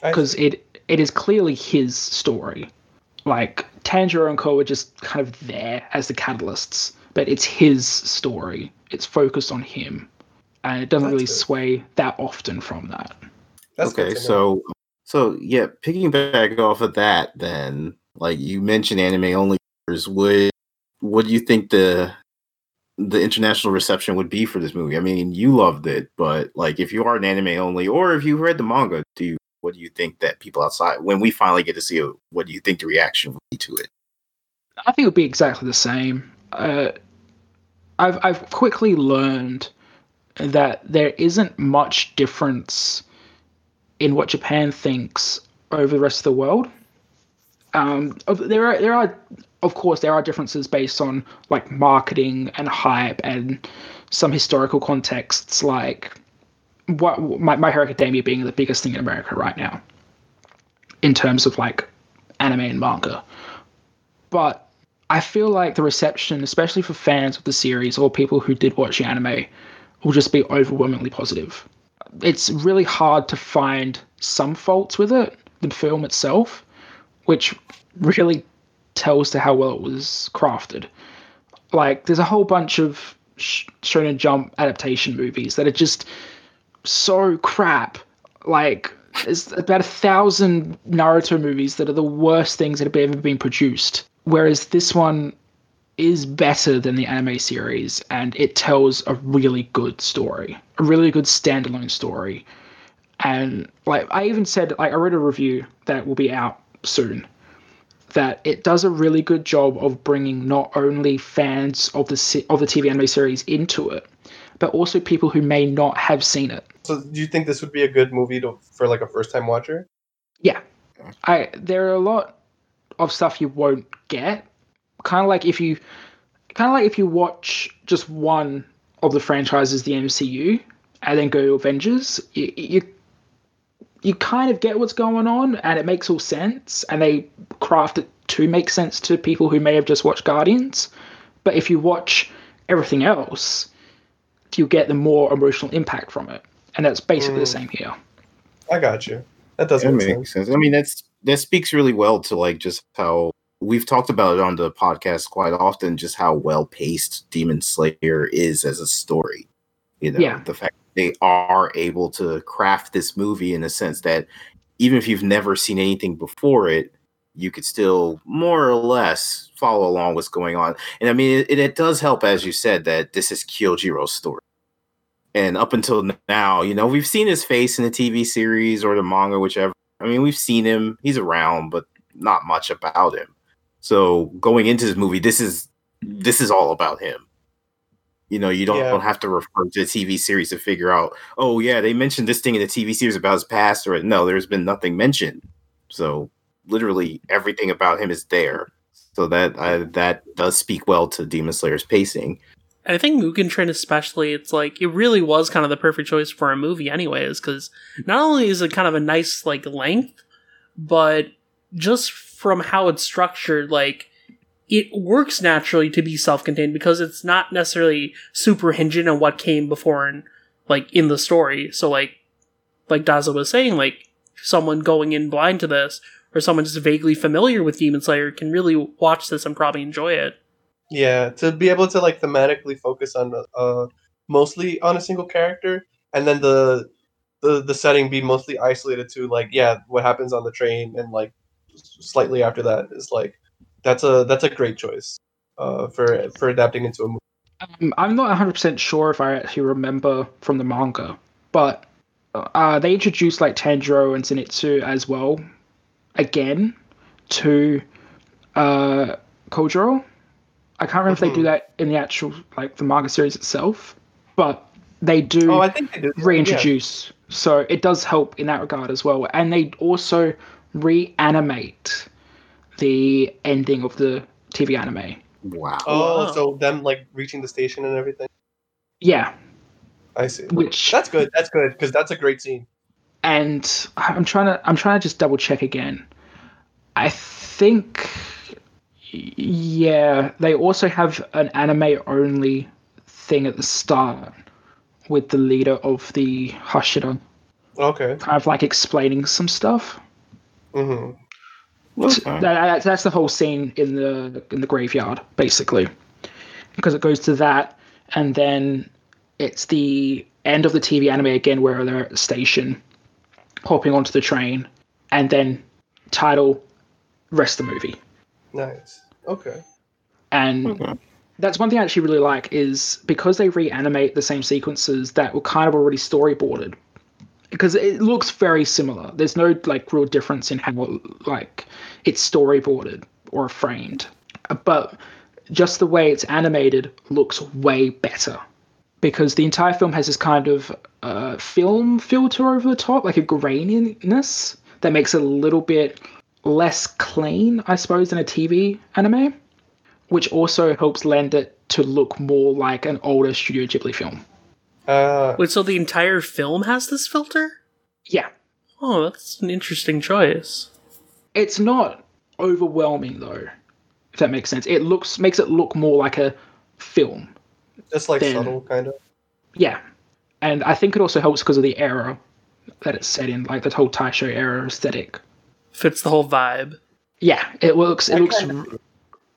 because it it is clearly his story. Like Tanjiro and Ko are just kind of there as the catalysts, but it's his story. It's focused on him, and it doesn't That's really good. sway that often from that. That's okay, so so yeah, picking back off of that, then like you mentioned, anime only. Would what do you think the the international reception would be for this movie? I mean, you loved it, but like if you are an anime only, or if you read the manga, do you what do you think that people outside when we finally get to see it? What do you think the reaction would be to it? I think it would be exactly the same. Uh, I've I've quickly learned that there isn't much difference in what Japan thinks over the rest of the world. Um, there are there are of course there are differences based on like marketing and hype and some historical contexts like what my, my Hero Academia being the biggest thing in America right now in terms of like anime and manga. But I feel like the reception, especially for fans of the series or people who did watch the anime, will just be overwhelmingly positive. It's really hard to find some faults with it, the film itself, which really tells to how well it was crafted. Like, there's a whole bunch of Sh- Shonen Jump adaptation movies that are just so crap. Like, there's about a thousand Naruto movies that are the worst things that have ever been produced. Whereas this one is better than the anime series and it tells a really good story, a really good standalone story. And like I even said, like I read a review that will be out soon, that it does a really good job of bringing not only fans of the of the TV anime series into it, but also people who may not have seen it. So, do you think this would be a good movie to, for like a first time watcher? Yeah. I there are a lot of stuff you won't get. Kind of like if you kind of like if you watch just one of the franchises the MCU and then go to Avengers, you, you you kind of get what's going on and it makes all sense and they craft it to make sense to people who may have just watched Guardians. But if you watch everything else, you get the more emotional impact from it. And that's basically the Mm. same here. I got you. That does That make sense. sense. I mean, that's that speaks really well to like just how we've talked about it on the podcast quite often, just how well paced Demon Slayer is as a story. You know, Yeah. the fact they are able to craft this movie in a sense that even if you've never seen anything before it, you could still more or less follow along what's going on. And I mean, it, it does help, as you said, that this is Kyojuro's story. And up until now, you know, we've seen his face in the TV series or the manga, whichever. I mean, we've seen him; he's around, but not much about him. So going into this movie, this is this is all about him. You know, you don't, Yeah. don't have to refer to the TV series to figure out, oh yeah, they mentioned this thing in the TV series about his past, or no, there's been nothing mentioned. So literally everything about him is there. So that uh, that does speak well to Demon Slayer's pacing. I think Mugen Train especially, it's like it really was kind of the perfect choice for a movie anyways, because not only is it kind of a nice like length, but just from how it's structured, like it works naturally to be self-contained because it's not necessarily super hinging on what came before and like in the story. So like like Daza was saying, like someone going in blind to this or someone just vaguely familiar with Demon Slayer can really watch this and probably enjoy it. Yeah, to be able to like thematically focus on uh mostly on a single character, and then the the the setting be mostly isolated to like yeah what happens on the train and like slightly after that is like that's a that's a great choice uh for for adapting into a movie. Um, I'm not 100% sure if I actually remember from the manga, but uh, they introduced like Tanjiro and Zenitsu as well, again, to uh, Kyojuro. I can't remember if they do Mhm. that in the actual like the manga series itself, but they do Oh, I think they yeah. reintroduce. So it does help in that regard as well. And they also reanimate the ending of the TV anime. Wow. Oh, Wow. so them like reaching the station and everything. Yeah, I see. which That's good. That's good because that's a great scene. and I'm trying to I'm trying to just double check again. I think yeah, they also have an anime only thing at the start with the leader of the Hashira, Okay. kind of like explaining some stuff. Hmm That, that- that's the whole scene in the in the graveyard, basically, because it goes to that, and then it's the end of the TV anime again, where they're at the station, hopping onto the train, and then title, rest of the movie, Nice. Okay. and Okay. that's one thing I actually really like is because they reanimate the same sequences that were kind of already storyboarded. Because it looks very similar. There's no like real difference in how like it's storyboarded or framed. But just the way it's animated looks way better. Because the entire film has this kind of uh, film filter over the top, like a graininess that makes it a little bit less clean, I suppose, than a TV anime which also helps lend it to look more like an older Studio Ghibli film. Uh, Wait, so the entire film has this filter? Yeah, Oh, that's an interesting choice. it's not overwhelming though, if that makes sense. It looks makes it look more like a film. just like Then- subtle, kind of. Yeah, and I think it also helps because of the era that it's set in, like the whole Taisho era aesthetic. Fits the whole vibe. Yeah, it looks it I looks kinda- r-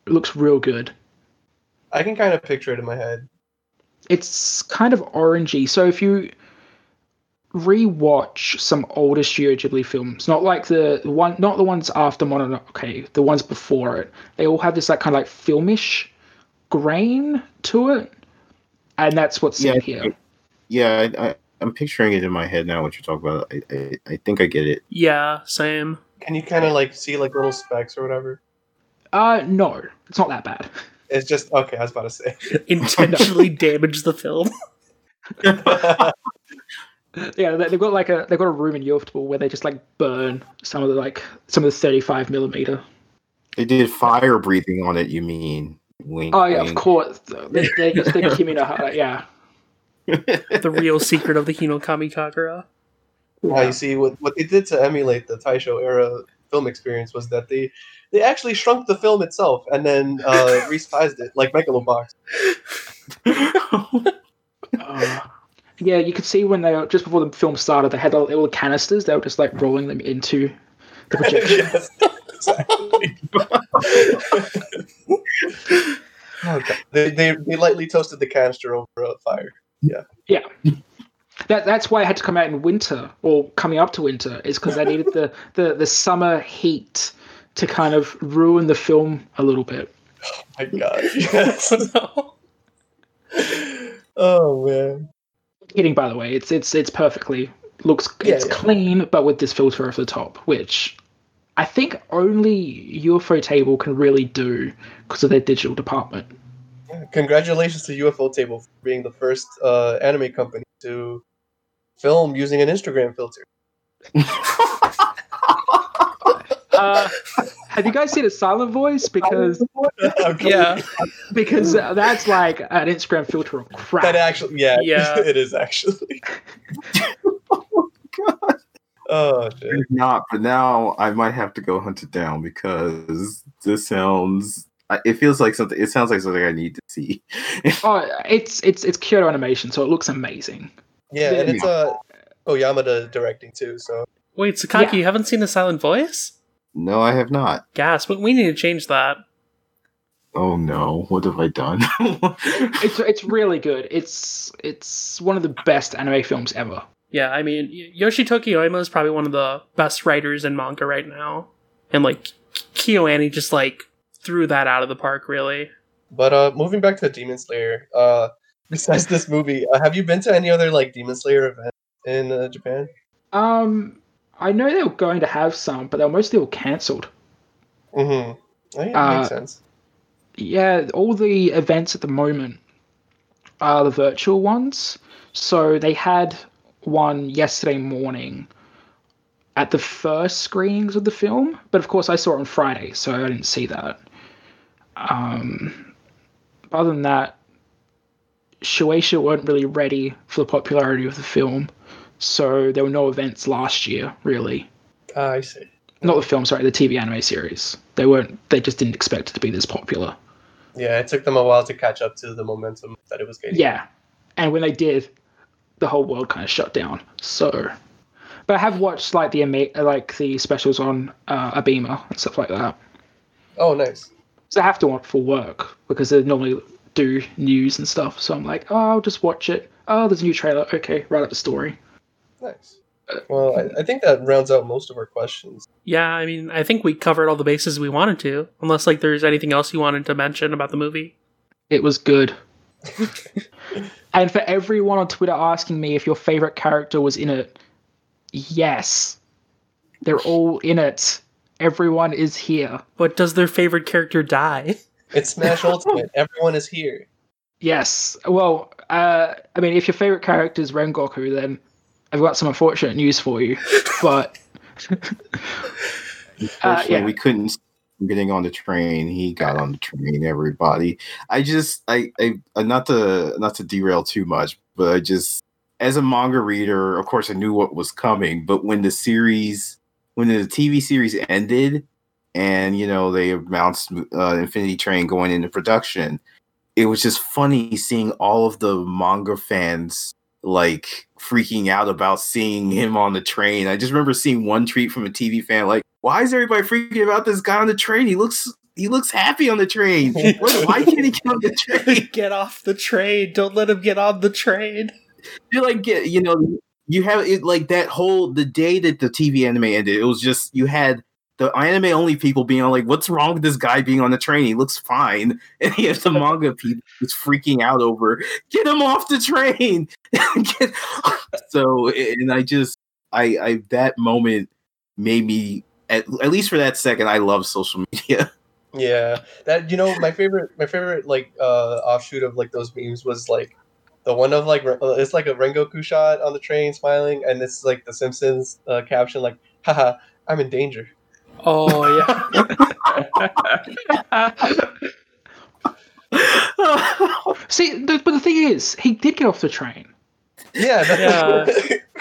it looks real good. I can kind of picture it in my head. It's kind of orangey. So if you rewatch some older Studio Ghibli films, not like the the one, not the ones after Mononoke, the ones before it, they all have this like kind of like filmish grain to it, and that's what's Yeah, in here. Yeah, I, I, I'm picturing it in my head now. What you're talking about, I, I, I think I get it. Yeah, same. Can you kind of like see like little specks or whatever? Uh, no, it's not that bad. [laughs] It's just okay. I was about to say. [laughs] Intentionally damage the film. [laughs] Yeah, they- they've got like a they've got a room in Yorktown where they just like burn some of the like some of the 35 millimeter. They did fire breathing on it. You mean? Wink, Oh yeah, of course. They, they just the Kimi no Hara, yeah. the real secret of the Hinokami Kagura. Yeah, you see what what they did to emulate the Taisho era film experience was that they they actually shrunk the film itself and then uh, [laughs] resized it like Megalobox. [laughs] Uh, yeah, you could see when they were just before the film started, they had all, all the canisters. They were just like rolling them into the [laughs] projection. yes. exactly. oh god, they, they they lightly toasted the canister over a fire. Yeah. Yeah. That that's why it had to come out in winter or coming up to winter is because they needed the, the the summer heat to kind of ruin the film a little bit. Oh my god, [laughs] yes. no. Oh man. Kidding, by the way, it's it's it's perfectly looks Yeah, it's yeah. clean, but with this filter over the top, which I think only Ufotable can really do because of their digital department. Congratulations to Ufotable for being the first uh, anime company to film using an Instagram filter. [laughs] Uh, have you guys seen a silent voice? Because [laughs] Okay. Yeah. because that's like an Instagram filter of crap. That actually, yeah, [laughs] Yeah. it is actually. [laughs] Oh shit! It's not, but now I might have to go hunt it down because this sounds. It feels like something. It sounds like something I need to see. Oh, it's it's it's Kyoto Animation, so it looks amazing. Yeah, and it's uh Oyamada directing too. So Wait, Sakaki, Yeah. you haven't seen the silent voice? No, I have not. Gas, but we need to change that. Oh no! What have I done? [laughs] It's it's really good. It's it's one of the best anime films ever. Yeah, I mean, Y- Yoshitoki Oima is probably one of the best writers in manga right now. And, like, KyoAni just, like, threw that out of the park, really. But uh, moving back to Demon Slayer, uh, [laughs] besides this movie, uh, have you been to any other like Demon Slayer event in uh, Japan? Um, I know they were going to have some, but they were mostly all cancelled. Mm-hmm. Oh, yeah, Uh, makes sense. Yeah, all the events at the moment are the virtual ones. So they had one yesterday morning at the first screenings of the film, but of course I saw it on Friday, so I didn't see that. Um, other than that, Shueisha weren't really ready for the popularity of the film, so there were no events last year, really. Ah, I see. Not the film, sorry, the TV anime series. They weren't. They just didn't expect it to be this popular. Yeah, it took them a while to catch up to the momentum that it was getting. Yeah, and when they did, the whole world kind of shut down. So, but I have watched like the like the specials on uh, Abema and stuff like that. Oh, nice. So I have to watch for work because they normally do news and stuff. So I'm like, oh, I'll just watch it. Oh, there's a new trailer. Okay, write up the story. Nice. Well, I, I think that rounds out most of our questions. Yeah, I mean, I think we covered all the bases we wanted to. Unless, like, there's anything else you wanted to mention about the movie. It was good. [laughs] and for everyone on Twitter asking me if your favorite character was in it, yes, they're all in it. Everyone is here. But does their favorite character die? It's Smash [laughs] Ultimate. Everyone is here. Yes. Well, uh, I mean, if your favorite character is Rengoku, then I've got some unfortunate news for you. But [laughs] Unfortunately, yeah. we couldn't getting on the train. He got on the train. Everybody, I just, I, I, uh, not to, not to derail too much, but I just, as a manga reader, of course, I knew what was coming. But when the series, when the TV series ended, and you know they announced uh, Infinity Train going into production, it was just funny seeing all of the manga fans like freaking out about seeing him on the train. I just remember seeing one tweet from a TV fan like, "Why is everybody freaking about this guy on the train? He looks he looks happy on the train. What, why can't he get on the [laughs] train?" get off the train. Don't let him get on the train. You like get you know you have it like that whole the day that the TV anime ended. It was just you had the anime only people being like, "What's wrong with this guy being on the train? He looks fine," [laughs] and you have the manga people just freaking out over, "Get him off the train!" [laughs] Get- [laughs] so, and I just, I, I that moment made me at, at least for that second, I love social media. Yeah, that you know my favorite my favorite like uh offshoot of like those memes was like the one of like it's like a Rengoku shot on the train smiling and it's like the Simpsons uh, caption like haha I'm in danger. Oh yeah. [laughs] see, the, but the thing is, he did get off the train. Yeah, that- [laughs]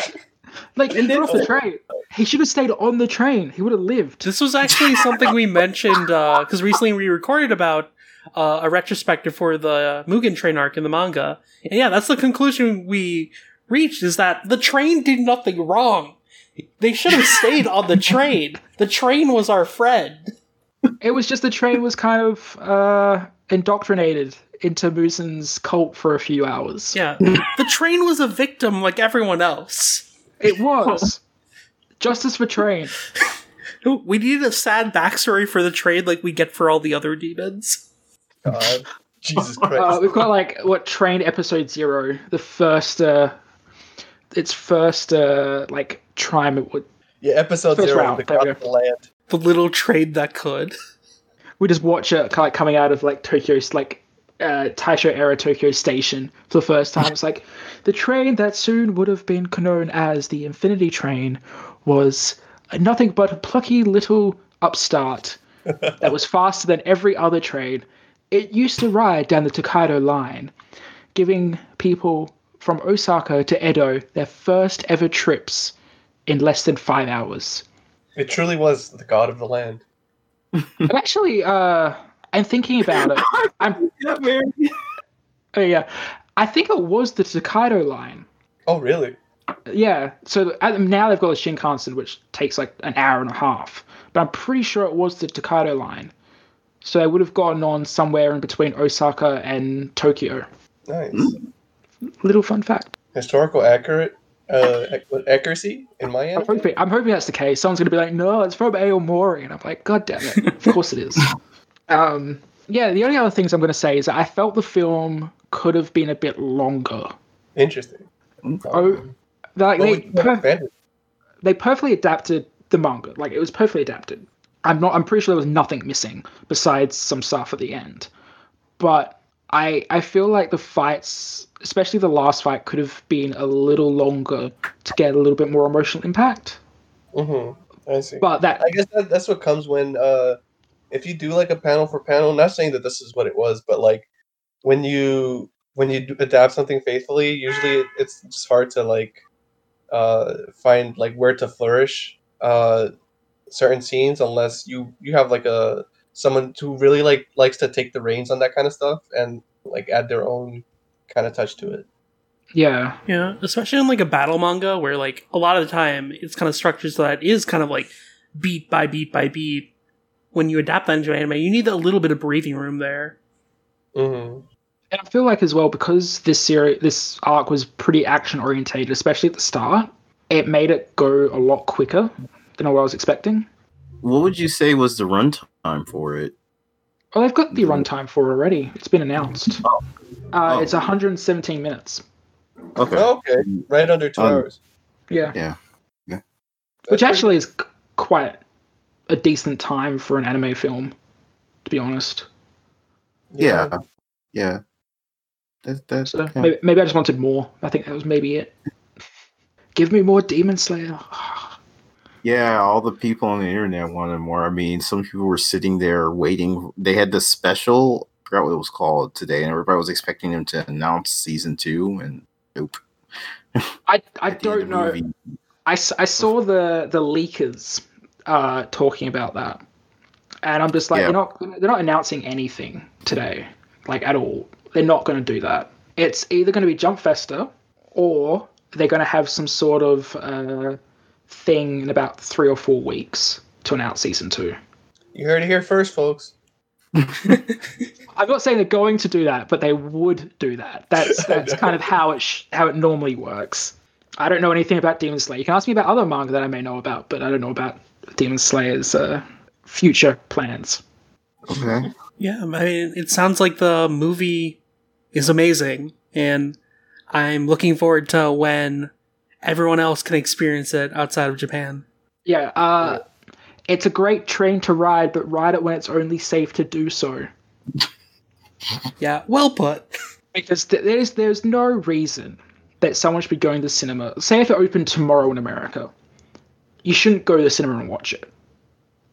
Like, he got off the train. He should have stayed on the train. He would have lived. This was actually something we mentioned because recently we recorded about uh, a retrospective for the Mugen Train arc in the manga. And yeah, that's the conclusion we reached: is that the train did nothing wrong. They should have stayed on the train. The train was our friend. It was just the train was kind of uh, indoctrinated into Muzan's cult for a few hours. Yeah. The train was a victim like everyone else. It was. Justice for train. We needed a sad backstory for the train like we get for all the other demons. God, Jesus Uh, Christ. we've got like what train episode zero, the first uh its first uh like trim it would yeah, episode First zero, round, the there we God of the land. The little train that could. [laughs] we just watch it kind of coming out of like Tokyo's like uh Taisho era Tokyo station for the first time. It's like the train that soon would have been known as the Infinity Train was nothing but a plucky little upstart [laughs] that was faster than every other train. It used to ride down the Tokaido line, giving people from Osaka to Edo their first ever trips in less than five hours. It truly was the God of the land. [laughs] I'm actually, uh, I'm thinking about it. [laughs] I'm, Yeah, man. oh yeah, I think it was the Tokaido line. Oh, really? Yeah, so at, now they've got the Shinkansen, which takes like an hour and a half. But I'm pretty sure it was the Tokaido line. So they would have gone on somewhere in between Osaka and Tokyo. Nice. Little fun fact. Historical accurate uh, accuracy in my I'm end. hoping, I'm hoping that's the case. Someone's going to be like, no, it's from Aomori. And I'm like, God damn it. [laughs] Of course it is. Um, yeah, the only other things I'm going to say is that I felt the film could have been a bit longer. Interesting. Oh, like What they, would per- they perfectly adapted the manga. Like it was perfectly adapted. I'm not. I'm pretty sure there was nothing missing besides some stuff at the end. But I I feel like the fights, especially the last fight, could have been a little longer to get a little bit more emotional impact. Mm-hmm. I see. But that I guess that, that's what comes when uh, if you do like a panel for panel. Not saying that this is what it was, but like when you when you adapt something faithfully, usually it's just hard to like uh, find like where to flourish uh, certain scenes unless you you have like a someone who really like likes to take the reins on that kind of stuff and like add their own kind of touch to it. yeah Yeah, especially in like a battle manga where like a lot of the time it's kind of structured so that it is kind of like beat by beat by beat. When you adapt that into anime, you need a little bit of breathing room there. Mm-hmm. And I feel like as well because this series, this arc was pretty action orientated, especially at the start. It made it go a lot quicker than what I was expecting. What would you say was the runtime for it? Oh, they've got the runtime for it already. It's been announced. Uh, Oh. It's 117 minutes. Okay. Okay, right under two Um, hours. Yeah, Yeah. That's which pretty- actually is quite a decent time for an anime film, to be honest. Yeah. Yeah. That, that, So yeah. maybe, maybe I just wanted more. I think that was maybe it. [laughs] Give me more Demon Slayer. [sighs] Yeah, all the people on the internet wanted more. I mean, some people were sitting there waiting. They had the special, I forgot what it was called today, and everybody was expecting them to announce season two, and nope. I I [laughs] At the end of don't know. movie- I, I saw the the leakers uh, talking about that, and I'm just like, Yeah. they're not they're not announcing anything today, like at all. They're not going to do that. It's either going to be Jump Festa, or they're going to have some sort of uh, thing in about three or four weeks to announce season two. You heard it here first, folks. [laughs] I'm not saying they're going to do that, but they would do that. That's [laughs] that's kind of how it sh- how it normally works. I don't know anything about Demon Slayer. You can ask me about other manga that I may know about, but I don't know about Demon Slayer's uh, future plans. Okay. Yeah, I mean, it sounds like the movie is amazing, and I'm looking forward to when everyone else can experience it outside of Japan. Yeah, uh, it's a great train to ride, but ride it when it's only safe to do so. [laughs] Yeah, well put. [laughs] Because th- there's there's no reason that someone should be going to the cinema. Say if it opened tomorrow in America, you shouldn't go to the cinema and watch it.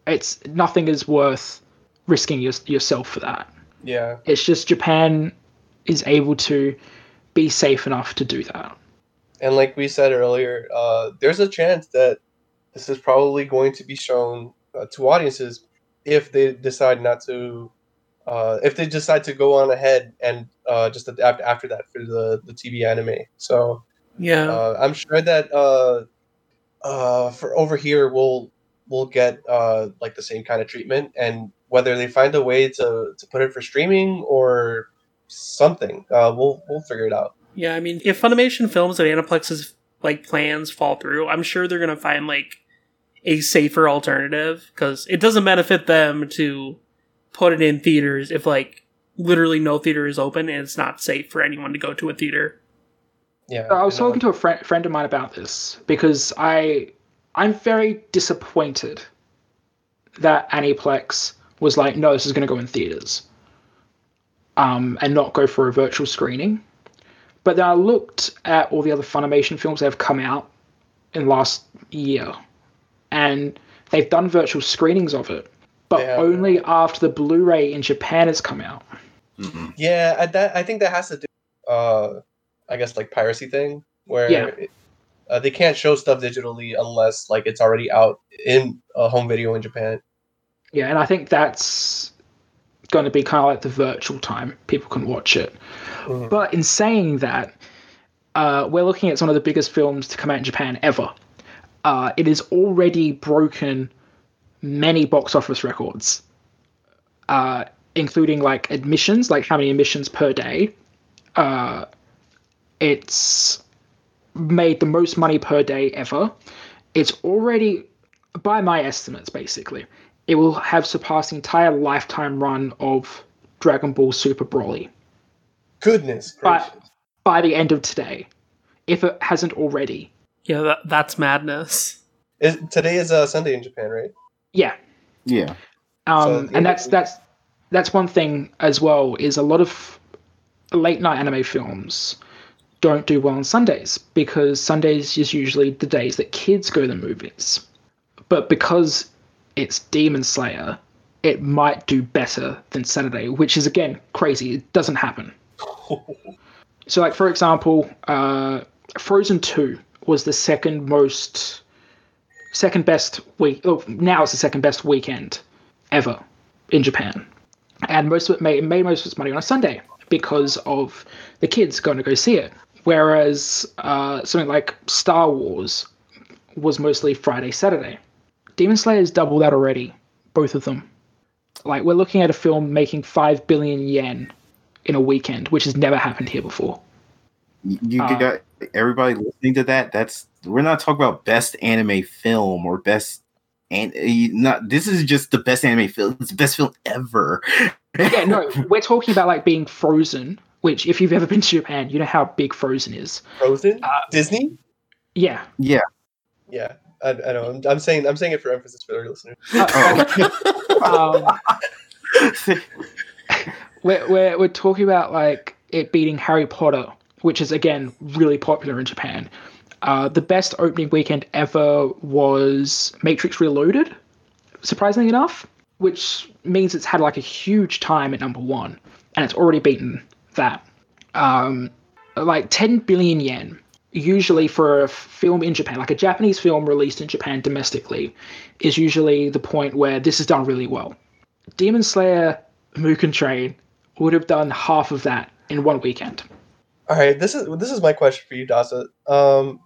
It's nothing is worth risking your, yourself for that. Yeah. It's just Japan is able to be safe enough to do that. And like we said earlier, uh, there's a chance that this is probably going to be shown uh, to audiences if they decide not to, uh, if they decide to go on ahead and uh, just adapt after that for the, the TV anime. So Yeah, uh, I'm sure that uh, uh, for over here, we'll we'll get uh, like the same kind of treatment, and whether they find a way to, to put it for streaming or something, uh, we'll we'll figure it out. Yeah, I mean, if Funimation Films and Aniplex's like plans fall through, I'm sure they're gonna find like a safer alternative because it doesn't benefit them to put it in theaters if like literally no theater is open and it's not safe for anyone to go to a theater. Yeah, I was talking to a friend friend of mine about this because I I'm very disappointed that Aniplex was like, no, this is going to go in theaters, um, and not go for a virtual screening. But then I looked at all the other Funimation films that have come out in the last year, and they've done virtual screenings of it, but They have. only after the Blu-ray in Japan has come out. Mhm. Yeah, I, that I think that has to do, uh, I guess like piracy thing where Yeah. it- uh, they can't show stuff digitally unless like it's already out in a home video in Japan. Yeah, and I think that's going to be kind of like the virtual time people can watch it. Mhm. But in saying that, uh, we're looking at some of the biggest films to come out in Japan ever. Uh, it has already broken many box office records, uh, including like admissions, like how many admissions per day. Uh, it's made the most money per day ever. It's already, by my estimates, basically, it will have surpassed the entire lifetime run of Dragon Ball Super Broly Goodness But- gracious! by the end of today, if it hasn't already. Yeah, that, that's madness. Is, today is uh, Sunday in Japan, right? Yeah, Yeah. um, So- and that's that's that's one thing as well. Is a lot of late night anime films don't do well on Sundays because Sundays is usually the days that kids go to the movies. But because it's Demon Slayer, it might do better than Saturday, which is again crazy. It doesn't happen. [laughs] So, like for example, uh, Frozen Two was the second most, second best week. Oh, now it's the second best weekend ever in Japan, and most of it made, it made most of its money on a Sunday because of the kids going to go see it. Whereas uh, something like Star Wars was mostly Friday, Saturday. Demon Slayer's doubled that already, both of them. Like we're looking at a film making five billion yen in a weekend, which has never happened here before. You you Uh, got everybody listening to that. That's we're not talking about best anime film or best and not. This is just the best anime film. It's the best film ever. Yeah, no, [laughs] we're talking about like being Frozen, which if you've ever been to Japan, you know how big Frozen is. Frozen, Uh, Disney. Yeah. Yeah. Yeah, I, I know. I'm, I'm saying I'm saying it for emphasis for our listeners. [laughs] Uh, um, [laughs] we're, we're, we're talking about like it beating Harry Potter, which is again really popular in Japan. Uh, the best opening weekend ever was Matrix Reloaded, surprisingly enough, which means it's had like a huge time at number one, and it's already beaten that. Um, like 10 billion yen, usually for a film in Japan, like a Japanese film released in Japan domestically, is usually the point where this is done really well. Demon Slayer Mugen Train would have done half of that in one weekend. All right, this is this is my question for you, Dazza. Um,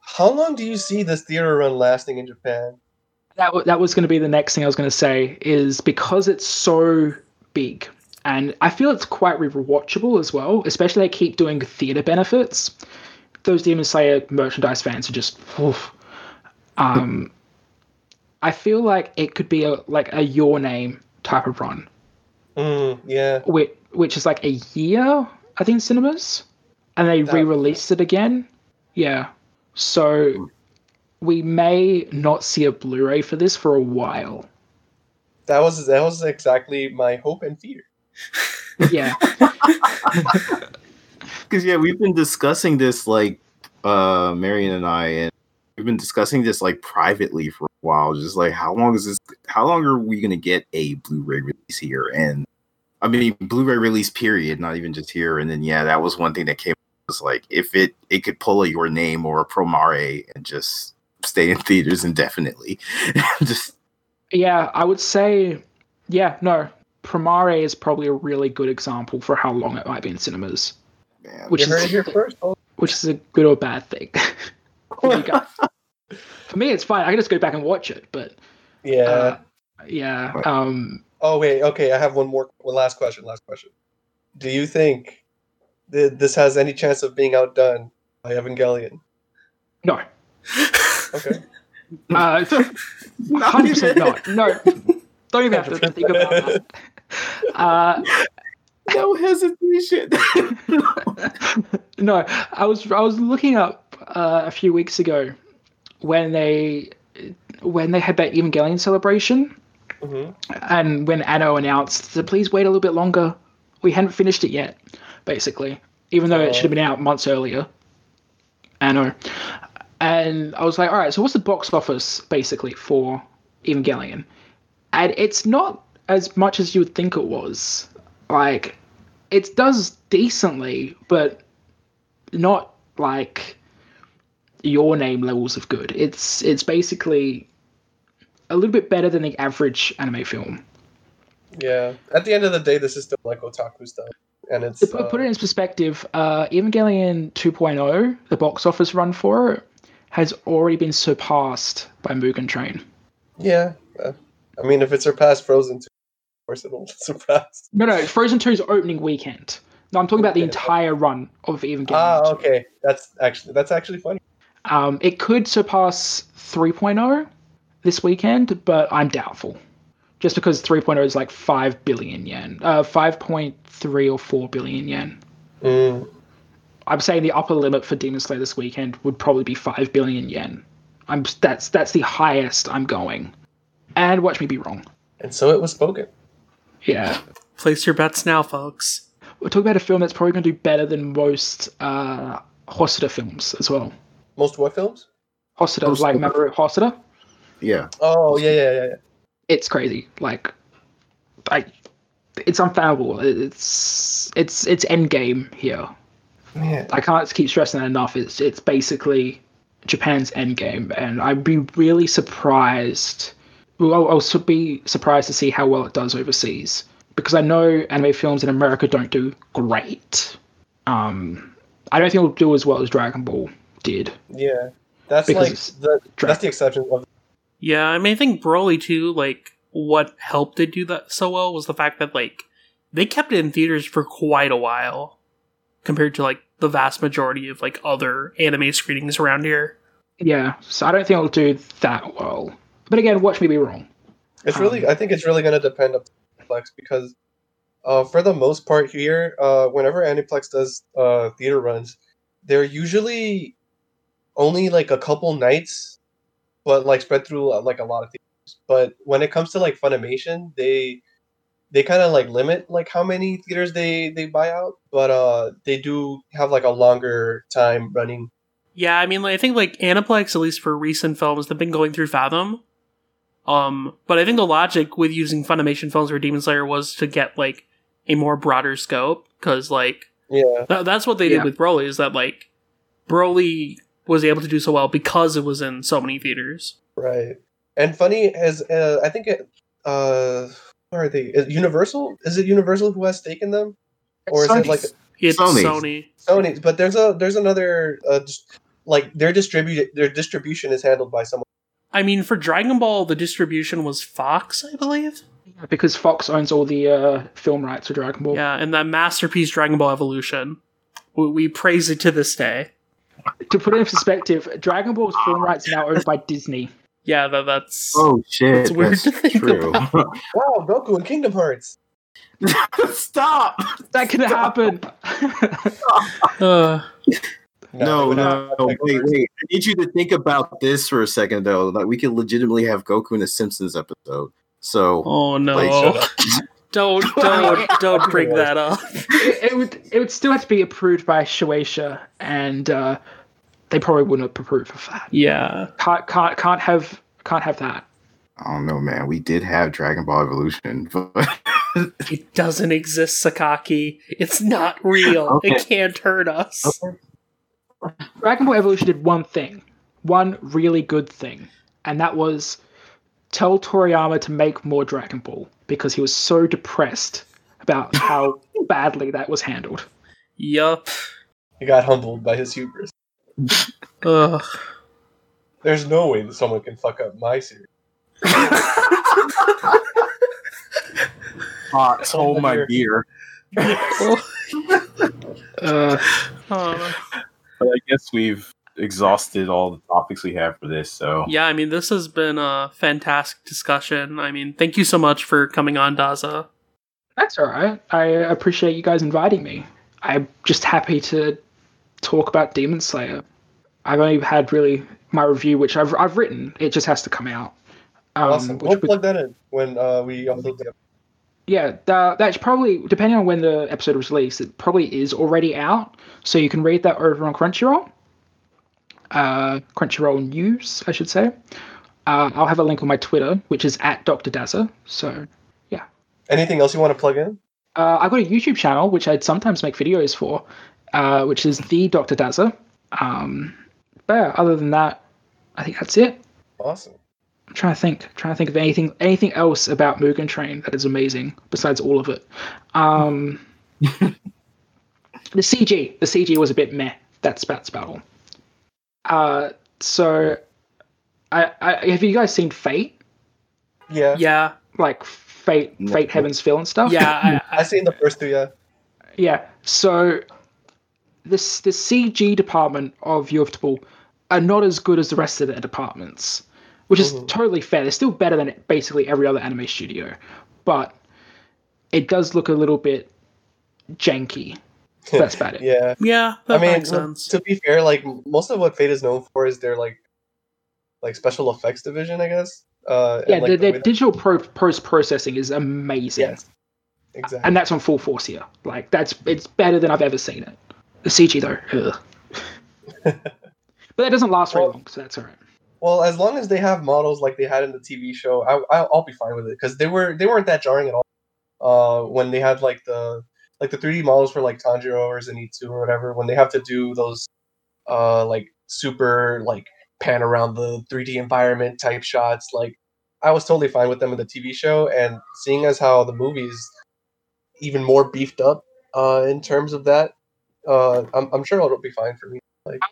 how long do you see this theater run lasting in Japan? That, w- that was going to be the next thing I was going to say is because it's so big and I feel it's quite rewatchable as well, especially they keep doing theater benefits. Those Demon Slayer merchandise fans are just oof. um I feel like it could be a like a your name type of run. Mm, yeah, which, which is like a year, I think, cinemas, and they That- re-released it again. Yeah, so we may not see a Blu-ray for this for a while. that was that was exactly my hope and fear. Yeah, [laughs] Because yeah, we've been discussing this like uh Marion and I, and we've been discussing this like privately for a while. Just like how long is this? How long are we gonna get a Blu-ray release here? And I mean, Blu-ray release period, not even just here. And then yeah, that was one thing that came was like if it it could pull a your name or a Promare and just stay in theaters indefinitely. [laughs] just yeah, I would say, yeah, no, Promare is probably a really good example for how long it might be in cinemas, man, which you heard it is here first. which is a good or bad thing. [laughs] for, you guys, [laughs] for me, it's fine. I can just go back and watch it. But Yeah. uh, yeah, um, oh wait. Okay. I have one more. One last question. Last question. Do you think th- this has any chance of being outdone by Evangelion? no, Okay. [laughs] uh, hundred percent not. No, don't even have to think about that. Uh, no hesitation. [laughs] no, I was I was looking up uh, a few weeks ago when they when they had that Evangelion celebration, hmm and when Anno announced to please wait a little bit longer, we hadn't finished it yet, basically, even though it should have been out months earlier. Anno, and I was like, all right, so what's the box office basically for Evangelion? And it's not as much as you would think it was. Like, it does decently, but not like your name levels of good. It's it's basically a little bit better than the average anime film. Yeah. At the end of the day, this is still like otaku stuff, and it's To put, put it uh, in perspective, uh, Evangelion 2.0, the box office run for it, has already been surpassed by Mugen Train. yeah. uh, I mean, if it surpassed Frozen, 2, course it'll [laughs] surpass. No, no, Frozen 2's opening weekend. No, I'm talking about the Okay. entire run of Evangelion. Ah, okay. That's actually that's actually funny. Um, it could surpass 3.0 this weekend, but I'm doubtful. Just because 3.0 is like 5 billion yen. Uh, 5.3 or 4 billion yen. Mm. I'm saying the upper limit for Demon Slayer this weekend would probably be 5 billion yen. I'm that's that's the highest I'm going. And watch me be wrong. And so it was spoken. Yeah. Place your bets now, folks. We're talking about a film that's probably going to do better than most uh, Hosoda films as well. Most what films? Hosoda, Most- like remember Hosoda? yeah. Oh yeah, yeah, yeah. yeah. it's crazy. Like, I, it's unfathomable. It's it's it's Endgame here. Man, I can't keep stressing that enough. It's it's basically Japan's Endgame, and I'd be really surprised. Well, I'll, I'll be surprised to see how well it does overseas because I know anime films in America don't do great. Um, I don't think it'll do as well as Dragon Ball did. yeah. That's Because like the Dra- that's the exception of Yeah, I mean, I think Broly too. Like, what helped it do that so well was the fact that like they kept it in theaters for quite a while, compared to like the vast majority of like other anime screenings around here. Yeah, so I don't think it'll do that well. But again, watch me be wrong. It's really, Um, I think it's really going to depend on Aniplex because, uh, for the most part here, uh, whenever Aniplex does uh, theater runs, they're usually only like a couple nights, but like spread through uh, like a lot of theaters. But when it comes to like Funimation, they they kind of like limit like how many theaters they they buy out, but uh, they do have like a longer time running. Yeah, I mean, like, I think like Aniplex, at least for recent films, they've been going through Fathom. Um, but I think the logic with using Funimation films for Demon Slayer was to get like a more broader scope, because like Yeah, Th- that's what they did Yeah. with Broly. Is that like Broly was able to do so well because it was in so many theaters. Right. And funny as uh, I think it uh where are they? Is Universal? Is it Universal who has stake in them? Or is it like It's Sony. Sony. Sony? But there's a there's another uh, dis- like their distribute their distribution is handled by someone. I mean, for Dragon Ball, the distribution was Fox, I believe. Because Fox owns all the uh, film rights for Dragon Ball. Yeah, and that masterpiece, Dragon Ball Evolution, we, we praise it to this day. To put it in perspective, Dragon Ball's film rights are now owned by Disney. Yeah, that, that's Oh shit. It's weird that's to think true. [laughs] Wow, Goku and Kingdom Hearts. Stop. That can happen. uh, No, they no, no, wait, wait. I need you to think about this for a second, though. Like we could legitimately have Goku in a Simpsons episode. So oh no! Like, [laughs] don't don't [laughs] don't bring that up. it, it would it would still have to be approved by Shueisha, and uh, they probably wouldn't approve of that. Yeah, Can't can't can't have can't have that. I don't know, man. We did have Dragon Ball Evolution, [laughs] but it doesn't exist, Sakaki. It's not real. It can't hurt us. Dragon Ball Evolution did one thing, one really good thing, and that was tell Toriyama to make more Dragon Ball because he was so depressed about how [laughs] badly that was handled. Yup. He got humbled by his hubris. [laughs] Ugh. There's no way that someone can fuck up my series. [laughs] Hot, hold my beer. beer. Uh, Uh, But I guess we've exhausted all the topics we have for this. So yeah, I mean, this has been a fantastic discussion. I mean, thank you so much for coming on, Dazza. that's all right. I appreciate you guys inviting me. I'm just happy to talk about Demon Slayer. I've only had really my review, which I've I've written. It just has to come out. Um, awesome. We'll would- plug that in when uh, we upload the yeah, that, that's probably depending on when the episode was released. It probably is already out, so you can read that over on Crunchyroll. Uh, Crunchyroll News, I should say. Uh, I'll have a link on my Twitter, which is at Dr. Dazza. So yeah. Anything else you want to plug in? uh, I've got a YouTube channel which I'd sometimes make videos for, uh, which is the Dr. Dazza. Um, but yeah, other than that, I think that's it. Awesome. I'm trying to think, trying to think of anything, anything else about Mugen Train that is amazing besides all of it. Um, [laughs] the CG, the CG was a bit meh. That's that's about all. Uh, so, I, I have you guys seen Fate? Yeah. Yeah, Like Fate, No. Fate Heaven's Feel and stuff. yeah. I, [laughs] I seen the first two. Yeah. Yeah. So this the CG department of Ufotable are not as good as the rest of their departments, which is Mhm. totally fair. They're still better than basically every other anime studio, but it does look a little bit janky. [laughs] That's about it. Yeah. yeah, that I mean, sense. to be fair, like most of what Fate is known for is their like, like special effects division, I guess. Uh, and, Yeah, like, their, the their that- digital pro- post processing is amazing, Yes. Exactly. and that's on full force here. Like that's it's better than I've ever seen it. The CG though, ugh. [laughs] but that doesn't last very Well- long, so that's alright. Well, as long as they have models like they had in the TV show, I, I I'll be fine with it because they were they weren't that jarring at all. Uh, when they had like the like the 3D models for like Tanjiro or Zenitsu or whatever, when they have to do those uh like super like pan around the 3D environment type shots, like I was totally fine with them in the TV show, and seeing as how the movies even more beefed up uh in terms of that, uh I'm I'm sure it'll be fine for me.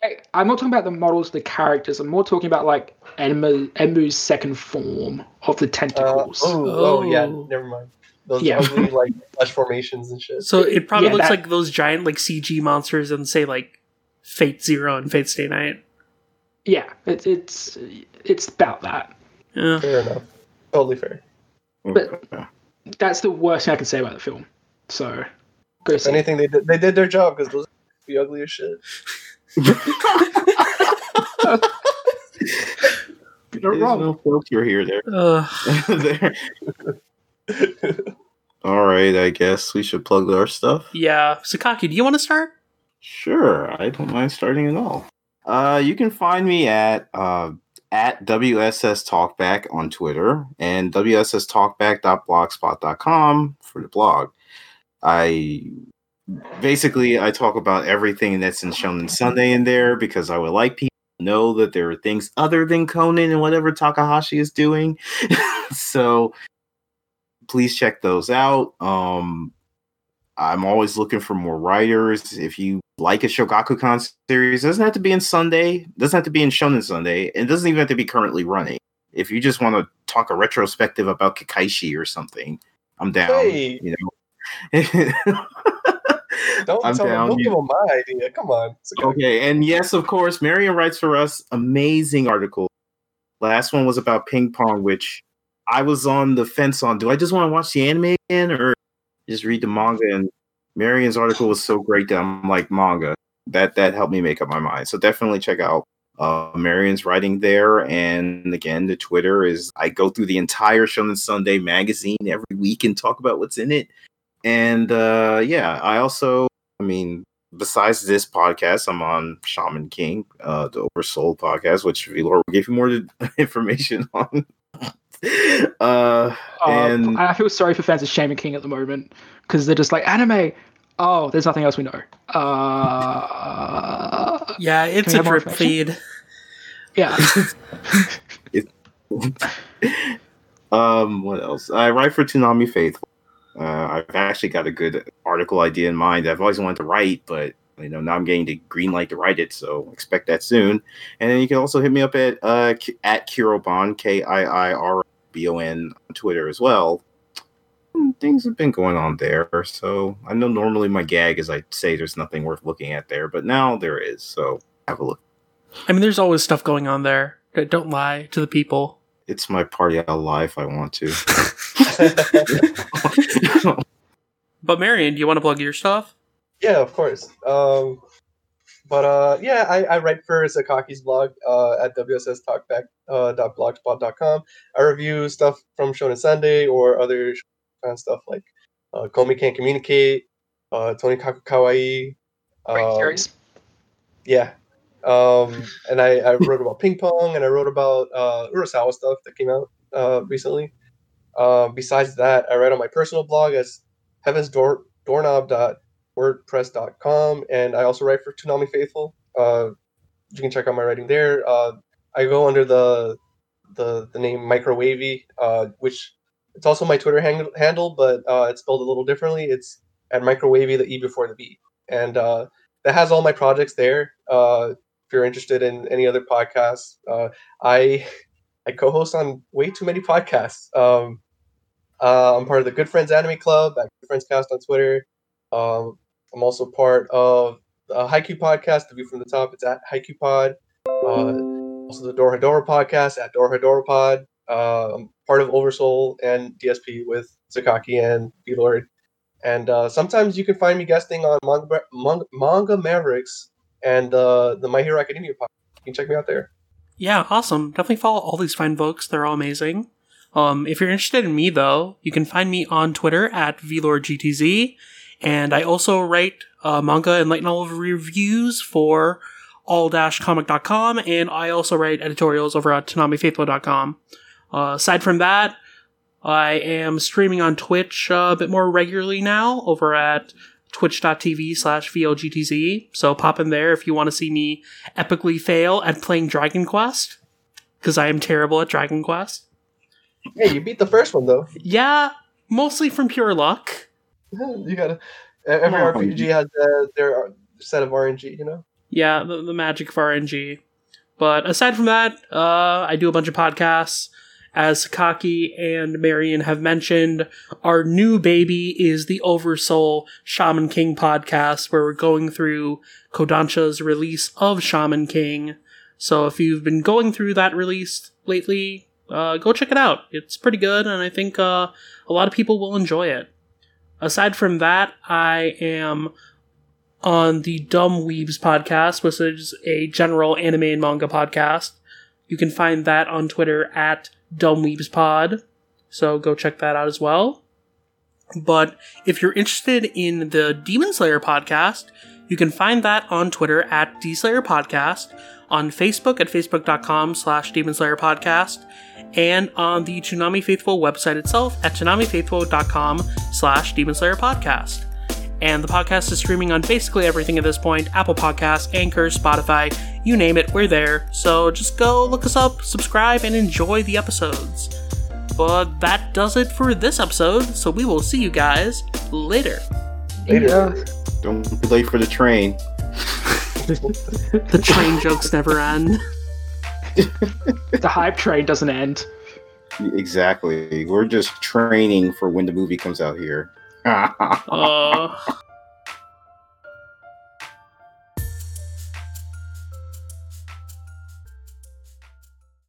I, I'm not talking about the models, the characters. I'm more talking about like Enmu, Enmu's second form of the Uh, tentacles. oh, oh yeah, Oh. never mind. Those Yeah. ugly [laughs] like flesh formations and shit. So it probably Yeah, looks that- like those giant like CG monsters and say like Fate Zero and Fate Stay Night. Yeah, it, it's it's about that. Yeah. Fair enough. Totally fair. But- That's the worst thing I can say about the film. So go If see. anything, they did, they did their job because those be ugly as shit. [laughs] You're There's wrong. no filter here there. Ugh. [laughs] there. All right, I guess we should plug our stuff. yeah. Sakaki, do you want to start? Sure, I don't mind starting at all. Uh, you can find me at uh, at WSS Talkback on Twitter and WSS Talkback.blogspot.com for the blog. I basically I talk about everything that's in Shonen Sunday in there because I would like people to know that there are things other than Conan and whatever Takahashi is doing. [laughs] so please check those out. Um, I'm always looking for more writers. If you like a Shogakukan series, it doesn't have to be in Sunday, it doesn't have to be in Shonen Sunday, and it doesn't even have to be currently running. If you just want to talk a retrospective about Kekkaishi or something, I'm down. Hey. You know. [laughs] Don't I'm tell them, down. don't You- give them my idea. Come on. Okay. Okay, and yes, of course, Marion writes for us amazing article. Last one was about ping pong, which I was on the fence on. Do I just want to watch the anime again or just read the manga? And Marion's article was so great that I'm like manga. That that helped me make up my mind. So definitely check out uh, Marion's writing there. And again, the Twitter is I go through the entire Shonen Sunday magazine every week and talk about what's in it. And uh, yeah, I also, I mean, besides this podcast, I'm on Shaman King, uh, the Oversoul podcast, which Velor will give you more [laughs] information [laughs] on. uh, Uh, and I feel sorry for fans of Shaman King at the moment because they're just like anime. Oh, there's nothing else we know. Uh, Yeah, it's a drip feed. yeah. [laughs] um, what else? I write for Toonami Faithful. Uh, I've actually got a good article idea in mind. That I've always wanted to write, but you know now I'm getting the green light to write it, so expect that soon. And then you can also hit me up at uh at Kirobon K I I R B O N on Twitter as well. Hmm, Things have been going on there, so I know normally my gag is I say there's nothing worth looking at there, but now there is. So have a look. I mean, there's always stuff going on there. Don't lie to the people. It's my party out live if I want to. [laughs] [laughs] But Marion, do you want to plug your stuff? Yeah, of course. Um, but uh, yeah, I, I write for Sakaki's blog uh, at wsstalkback.blogspot.com. I review stuff from Shonen Sunday or other kind of stuff like uh, Komi Can't Communicate, uh, Tonikaku Kawaii. Great um, series. Yeah. Um, and I, I wrote about ping pong and I wrote about uh, Urasawa stuff that came out uh, recently. Uh, besides that, I write on my personal blog as heavens door, doorknob.wordpress.com and I also write for Toonami Faithful. Uh, you can check out my writing there. Uh, I go under the the, the name Microwavy, uh, which it's also my Twitter hang- handle, but uh, it's spelled a little differently. It's at Microwavy, the E before the B. And uh, that has all my projects there. If you're interested in any other podcasts, I I co-host on way too many podcasts. Um, uh, I'm part of the Good Friends Anime Club at Good Friends Cast on Twitter. Um, I'm also part of the Haikyu podcast, The View from the Top. It's at Haikyu Pod. Uh, also the Dorohedoro podcast at Dorohedoro Pod. Uh, I'm part of Oversoul and DSP with Sakaki and B-Lord. And uh, sometimes you can find me guesting on Manga, Manga, Manga Mavericks and uh, the My Hero Academia podcast. You can check me out there. Yeah, awesome. Definitely follow all these fine folks. They're all amazing. Um, if you're interested in me, though, you can find me on Twitter at VLordGTZ. And I also write uh, manga and light novel reviews for all-comic.com. And I also write editorials over at ToonamiFaithful.com. Uh, aside from that, I am streaming on Twitch a bit more regularly now over at twitch.tv slash VLGTZ. So pop in there if you want to see me epically fail at playing Dragon Quest. Because I am terrible at Dragon Quest. Hey, you beat the first one though. Yeah, mostly from pure luck. you gotta. Every Oh, RPG has uh, their set of RNG. You know. Yeah, the, the magic of RNG. But aside from that, uh, I do a bunch of podcasts. As Sakaki and Marion have mentioned, our new baby is the Oversoul Shaman King podcast, where we're going through Kodansha's release of Shaman King. So if you've been going through that release lately, uh, go check it out. It's pretty good, and I think uh, a lot of people will enjoy it. Aside from that, I am on the Dumb Weebs podcast, which is a general anime and manga podcast. You can find that on Twitter at dumbweebspod. So go check that out as well. But if you're interested in the Demon Slayer podcast, you can find that on Twitter at DSlayer Podcast, on Facebook at facebook.com slash Demon Slayer Podcast, and on the Toonami Faithful website itself at toonamifaithful.com slash Demon Slayer Podcast. And the podcast is streaming on basically everything at this point Apple Podcasts, Anchor, Spotify, you name it, we're there. So just go look us up, subscribe, and enjoy the episodes. But that does it for this episode, so we will see you guys later. Later. Don't be late for the train. [laughs] The train jokes never end. [laughs] The hype train doesn't end. Exactly. We're just training for when the movie comes out here. [laughs] Uh,